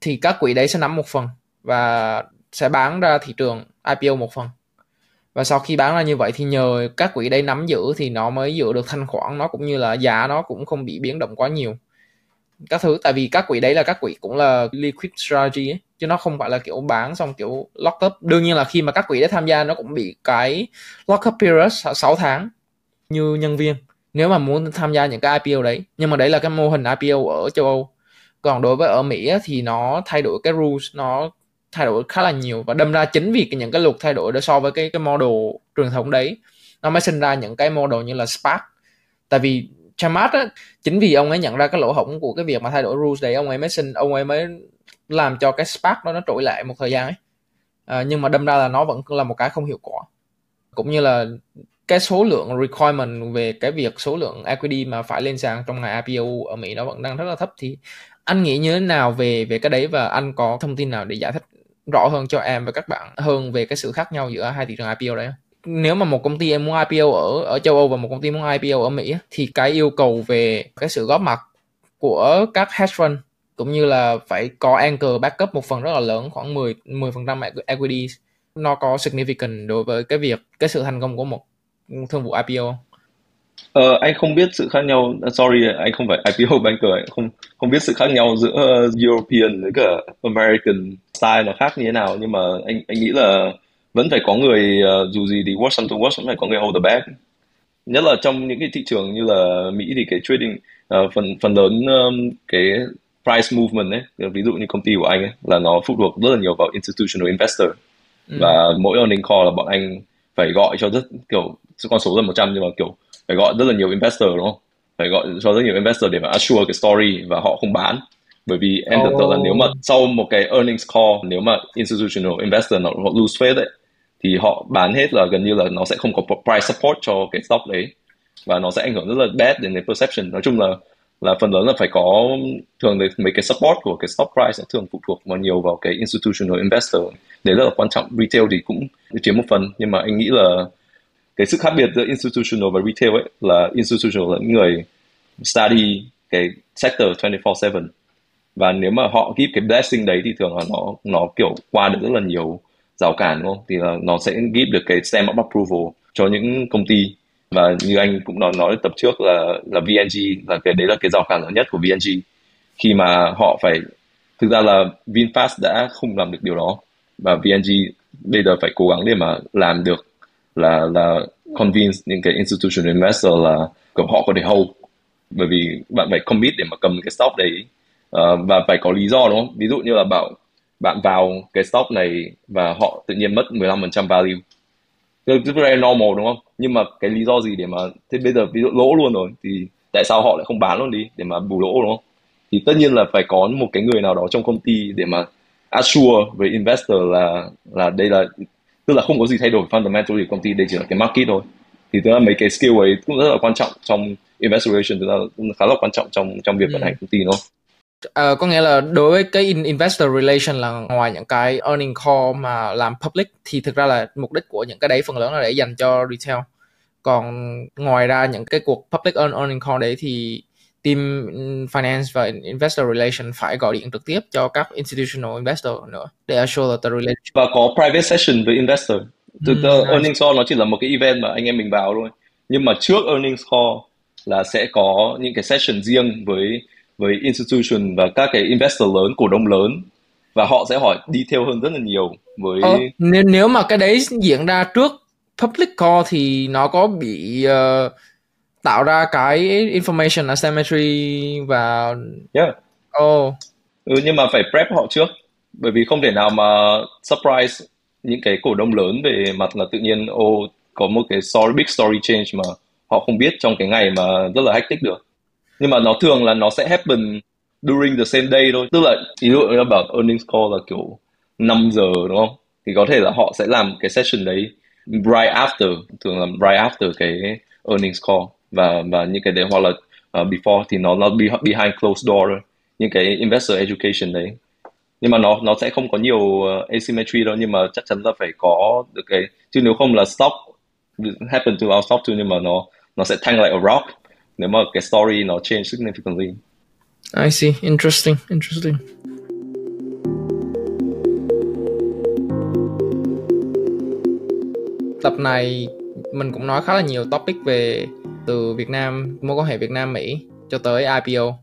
thì các quỹ đấy sẽ nắm một phần và sẽ bán ra thị trường IPO một phần. Và sau khi bán ra như vậy thì nhờ các quỹ đây nắm giữ thì nó mới giữ được thanh khoản, nó cũng như là giá nó cũng không bị biến động quá nhiều các thứ. Tại vì các quỹ đấy là các quỹ cũng là liquid strategy ấy, chứ nó không phải là kiểu bán xong kiểu lock up. Đương nhiên là khi mà các quỹ đã tham gia nó cũng bị cái lock up period 6 tháng như nhân viên. Nếu mà muốn tham gia những cái IPO đấy nhưng mà đấy là cái mô hình IPO ở châu Âu. Còn đối với ở Mỹ thì nó thay đổi cái rules nó thay đổi khá là nhiều và đâm ra chính vì những cái luật thay đổi đó so với cái cái model truyền thống đấy nó mới sinh ra những cái model như là SPAC. tại vì Chamat á chính vì ông ấy nhận ra cái lỗ hổng của cái việc mà thay đổi rules đấy ông ấy mới xin ông ấy mới làm cho cái Spark đó nó trỗi lại một thời gian ấy. À, nhưng mà đâm ra là nó vẫn là một cái không hiệu quả. Cũng như là cái số lượng requirement về cái việc số lượng equity mà phải lên sàn trong ngày IPO ở Mỹ nó vẫn đang rất là thấp thì anh nghĩ như thế nào về về cái đấy và anh có thông tin nào để giải thích rõ hơn cho em và các bạn hơn về cái sự khác nhau giữa hai thị trường IPO đấy nếu mà một công ty em muốn IPO ở ở châu Âu và một công ty muốn IPO ở Mỹ thì cái yêu cầu về cái sự góp mặt của các hedge fund cũng như là phải có anchor backup một phần rất là lớn khoảng 10 10% equity nó có significant đối với cái việc cái sự thành công của một thương vụ IPO Ờ, anh không biết sự khác nhau à, sorry anh không phải IPO banker anh không không biết sự khác nhau giữa European với cả American style nó khác như thế nào nhưng mà anh anh nghĩ là vẫn phải có người uh, dù gì thì watch something watch vẫn phải có người hold the bag. Nhất là trong những cái thị trường như là Mỹ thì cái trading uh, phần phần lớn um, cái price movement ấy ví dụ như công ty của anh ấy là nó phụ thuộc rất là nhiều vào institutional investor. Ừ. và mỗi earning call là bọn anh phải gọi cho rất kiểu con số là 100 nhưng mà kiểu phải gọi rất là nhiều investor đúng không? Phải gọi cho rất nhiều investor để mà assure cái story và họ không bán. Bởi vì em tưởng tượng là nếu mà sau một cái earnings call nếu mà institutional investor nó họ lose faith ấy thì họ bán hết là gần như là nó sẽ không có price support cho cái stock đấy. Và nó sẽ ảnh hưởng rất là bad đến cái perception. Nói chung là là phần lớn là phải có, thường là mấy cái support của cái stock price sẽ thường phụ thuộc vào nhiều vào cái institutional investor. Đấy rất là quan trọng. Retail thì cũng chiếm một phần. Nhưng mà anh nghĩ là cái sự khác biệt giữa institutional và retail ấy là institutional là những người study cái sector 24/7 và nếu mà họ keep cái blessing đấy thì thường là nó nó kiểu qua được rất là nhiều rào cản đúng không? Thì là nó sẽ give được cái stamp of approval cho những công ty. Và như anh cũng nói nói tập trước là là VNG là cái đấy là cái rào cản lớn nhất của VNG khi mà họ phải thực ra là VinFast đã không làm được điều đó. Và VNG bây giờ phải cố gắng để mà làm được là là convince những cái institutional investor là họ có thể hold. Bởi vì bạn phải commit để mà cầm cái stock đấy. Uh, và phải có lý do đúng không? Ví dụ như là bảo bạn vào cái stock này và họ tự nhiên mất 15% value. Rất là normal đúng không? Nhưng mà cái lý do gì để mà thế bây giờ ví dụ lỗ luôn rồi thì tại sao họ lại không bán luôn đi để mà bù lỗ đúng không? Thì tất nhiên là phải có một cái người nào đó trong công ty để mà assure với investor là là đây là tức là không có gì thay đổi fundamental thì công ty đây chỉ là cái market thôi. Thì tức là mấy cái skill ấy cũng rất là quan trọng trong investigation tức là cũng khá là quan trọng trong trong việc vận ừ. hành công ty nó Uh, có nghĩa là đối với cái investor relation là ngoài những cái earning call mà làm public thì thực ra là mục đích của những cái đấy phần lớn là để dành cho retail. Còn ngoài ra những cái cuộc public earning call đấy thì team finance và investor relation phải gọi điện trực tiếp cho các institutional investor nữa để assure that the relation và có private session với investor. Ra mm, earnings call nó chỉ là một cái event mà anh em mình vào thôi. Nhưng mà trước earnings call là sẽ có những cái session riêng với với institution và các cái investor lớn cổ đông lớn và họ sẽ hỏi detail hơn rất là nhiều với ờ, nếu nếu mà cái đấy diễn ra trước public call thì nó có bị uh, tạo ra cái information asymmetry và yeah. oh. ừ, nhưng mà phải prep họ trước bởi vì không thể nào mà surprise những cái cổ đông lớn về mặt là tự nhiên ô có một cái story big story change mà họ không biết trong cái ngày mà rất là hectic được nhưng mà nó thường là nó sẽ happen during the same day thôi. Tức là ví dụ như bảo earnings call là kiểu 5 giờ đúng không? Thì có thể là họ sẽ làm cái session đấy right after thường là right after cái earnings call. Và và những cái đấy hoặc là uh, before thì nó nó behind closed door thôi. Những cái investor education đấy. Nhưng mà nó nó sẽ không có nhiều uh, asymmetry đâu nhưng mà chắc chắn là phải có được cái chứ nếu không là stock happen to our stock too nhưng mà nó nó sẽ thăng like a rock nếu mà cái story nó change significantly. I see. Interesting. Interesting. Tập này mình cũng nói khá là nhiều topic về từ Việt Nam, mối quan hệ Việt Nam Mỹ cho tới IPO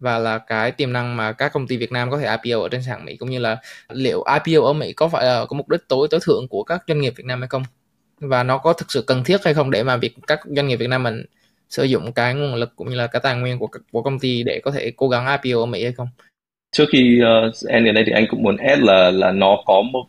và là cái tiềm năng mà các công ty Việt Nam có thể IPO ở trên sàn Mỹ, cũng như là liệu IPO ở Mỹ có phải là có mục đích tối tối thượng của các doanh nghiệp Việt Nam hay không? Và nó có thực sự cần thiết hay không để mà việc các doanh nghiệp Việt Nam mình sử dụng cái nguồn lực cũng như là cái tài nguyên của của công ty để có thể cố gắng IPO ở Mỹ hay không? Trước khi uh, end đến đây thì anh cũng muốn add là là nó có một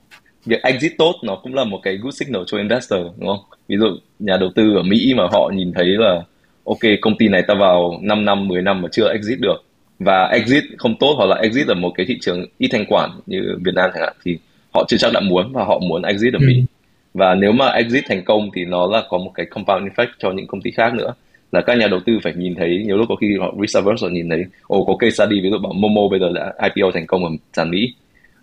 việc exit tốt nó cũng là một cái good signal cho investor đúng không? Ví dụ nhà đầu tư ở Mỹ mà họ nhìn thấy là ok công ty này ta vào 5 năm 10 năm mà chưa exit được. Và exit không tốt hoặc là exit ở một cái thị trường ít thanh quản như Việt Nam chẳng hạn thì họ chưa chắc đã muốn và họ muốn exit ở Mỹ. Ừ. và nếu mà exit thành công thì nó là có một cái compound effect cho những công ty khác nữa là các nhà đầu tư phải nhìn thấy nhiều lúc có khi họ research họ nhìn thấy ồ có case study ví dụ bảo Momo bây giờ đã IPO thành công ở sàn Mỹ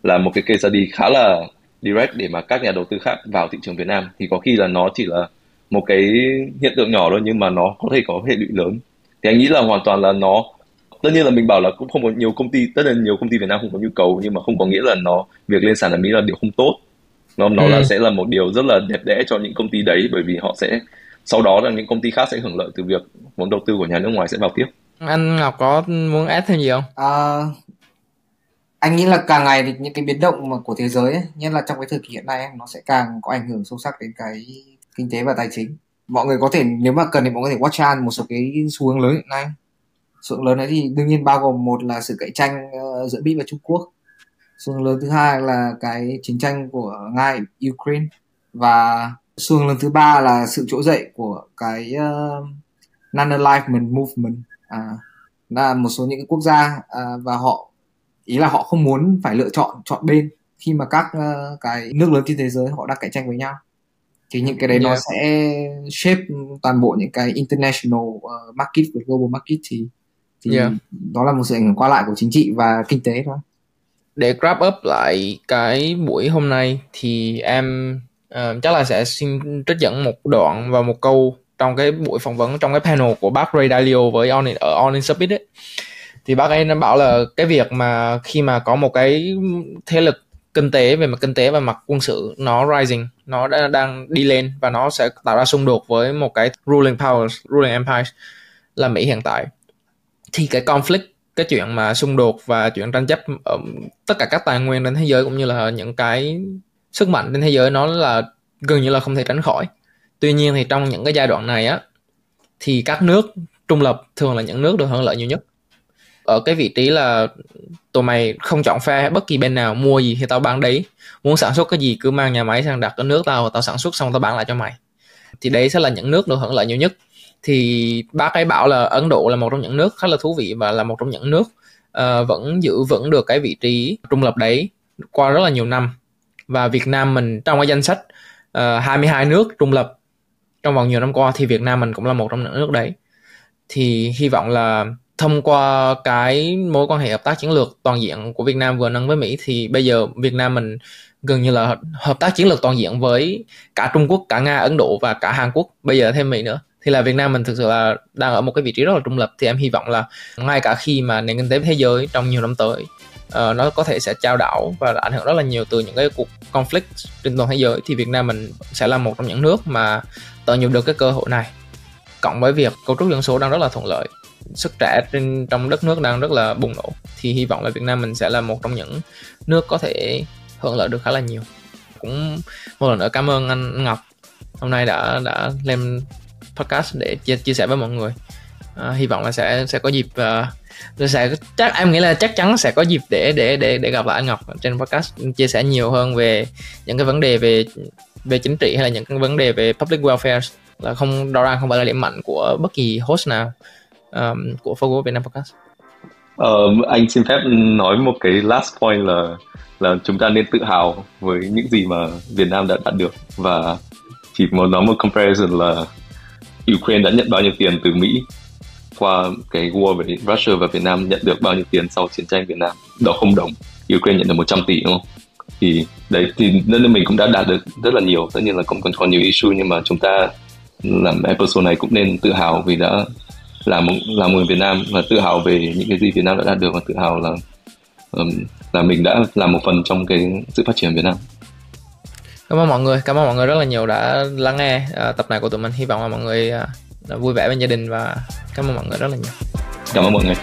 là một cái case study khá là direct để mà các nhà đầu tư khác vào thị trường Việt Nam. Thì có khi là nó chỉ là một cái hiện tượng nhỏ thôi nhưng mà nó có thể có hệ lụy lớn. Thì anh nghĩ là hoàn toàn là nó tất nhiên là mình bảo là cũng không có nhiều công ty tất nhiên nhiều công ty Việt Nam không có nhu cầu nhưng mà không có nghĩa là nó việc lên sàn ở Mỹ là điều không tốt. Nó nó ừ. là sẽ là một điều rất là đẹp đẽ cho những công ty đấy bởi vì họ sẽ sau đó là những công ty khác sẽ hưởng lợi từ việc vốn đầu tư của nhà nước ngoài sẽ vào tiếp. Anh Ngọc có muốn add thêm gì không? À, anh nghĩ là càng ngày thì những cái biến động mà của thế giới ấy, nhất là trong cái thời kỳ hiện nay nó sẽ càng có ảnh hưởng sâu sắc đến cái kinh tế và tài chính. Mọi người có thể nếu mà cần thì mọi người có thể watch out một số cái xu hướng lớn hiện nay. Xu hướng lớn đấy thì đương nhiên bao gồm một là sự cạnh tranh uh, giữa Mỹ và Trung Quốc. Xu hướng lớn thứ hai là cái chiến tranh của Nga Ukraine. Và xu hướng lớn thứ ba là sự trỗi dậy của cái uh, non-alignment movement à, là một số những cái quốc gia à, và họ ý là họ không muốn phải lựa chọn chọn bên khi mà các uh, cái nước lớn trên thế giới họ đang cạnh tranh với nhau thì những cái đấy yeah. nó sẽ shape toàn bộ những cái international uh, market và global market thì thì yeah. đó là một sự ảnh hưởng qua lại của chính trị và kinh tế thôi để wrap up lại cái buổi hôm nay thì em Ờ, chắc là sẽ xin trích dẫn một đoạn và một câu trong cái buổi phỏng vấn trong cái panel của bác Ray Dalio với On ở On in Summit ấy. Thì bác ấy bảo là cái việc mà khi mà có một cái thế lực kinh tế về mặt kinh tế và mặt quân sự nó rising nó đã, đang đi lên và nó sẽ tạo ra xung đột với một cái ruling powers ruling empire là Mỹ hiện tại. Thì cái conflict cái chuyện mà xung đột và chuyện tranh chấp ở tất cả các tài nguyên trên thế giới cũng như là những cái sức mạnh trên thế giới nó là gần như là không thể tránh khỏi. Tuy nhiên thì trong những cái giai đoạn này á thì các nước trung lập thường là những nước được hưởng lợi nhiều nhất. Ở cái vị trí là tụi mày không chọn phe bất kỳ bên nào mua gì thì tao bán đấy. Muốn sản xuất cái gì cứ mang nhà máy sang đặt ở nước tao tao sản xuất xong tao bán lại cho mày. Thì đấy sẽ là những nước được hưởng lợi nhiều nhất. Thì bác ấy bảo là Ấn Độ là một trong những nước khá là thú vị và là một trong những nước uh, vẫn giữ vững được cái vị trí trung lập đấy qua rất là nhiều năm và Việt Nam mình trong cái danh sách ờ, uh, 22 nước trung lập trong vòng nhiều năm qua thì Việt Nam mình cũng là một trong những nước đấy thì hy vọng là thông qua cái mối quan hệ hợp tác chiến lược toàn diện của Việt Nam vừa nâng với Mỹ thì bây giờ Việt Nam mình gần như là hợp tác chiến lược toàn diện với cả Trung Quốc, cả Nga, Ấn Độ và cả Hàn Quốc, bây giờ thêm Mỹ nữa. Thì là Việt Nam mình thực sự là đang ở một cái vị trí rất là trung lập thì em hy vọng là ngay cả khi mà nền kinh tế thế giới trong nhiều năm tới uh, nó có thể sẽ trao đảo và ảnh hưởng rất là nhiều từ những cái cuộc conflict trên toàn thế giới. Thì Việt Nam mình sẽ là một trong những nước mà tận dụng được cái cơ hội này. Cộng với việc cấu trúc dân số đang rất là thuận lợi sức trẻ trên trong đất nước đang rất là bùng nổ thì hy vọng là Việt Nam mình sẽ là một trong những nước có thể hưởng lợi được khá là nhiều. Cũng một lần nữa cảm ơn anh Ngọc. Hôm nay đã đã lên podcast để chia, chia sẻ với mọi người. À, hy vọng là sẽ sẽ có dịp uh, sẽ chắc em nghĩ là chắc chắn sẽ có dịp để để để để gặp lại anh Ngọc trên podcast chia sẻ nhiều hơn về những cái vấn đề về về chính trị hay là những cái vấn đề về public welfare. Là không đó ràng không phải là điểm mạnh của bất kỳ host nào um, của Fogo Việt Nam podcast. Ờ, anh xin phép nói một cái last point là là chúng ta nên tự hào với những gì mà Việt Nam đã đạt được. Và chỉ muốn nói một comparison là Ukraine đã nhận bao nhiêu tiền từ Mỹ qua cái war với Russia và Việt Nam nhận được bao nhiêu tiền sau chiến tranh Việt Nam? Đó không đồng. Ukraine nhận được 100 tỷ đúng không? Thì đấy thì nên mình cũng đã đạt được rất là nhiều. Tất nhiên là cũng còn còn nhiều issue nhưng mà chúng ta làm episode này cũng nên tự hào vì đã làm làm người Việt Nam và tự hào về những cái gì Việt Nam đã đạt được và tự hào là um, là mình đã làm một phần trong cái sự phát triển Việt Nam. Cảm ơn mọi người. Cảm ơn mọi người rất là nhiều đã lắng nghe uh, tập này của tụi mình. Hy vọng là mọi người uh, vui vẻ bên gia đình và cảm ơn mọi người rất là nhiều. Cảm ơn mọi người.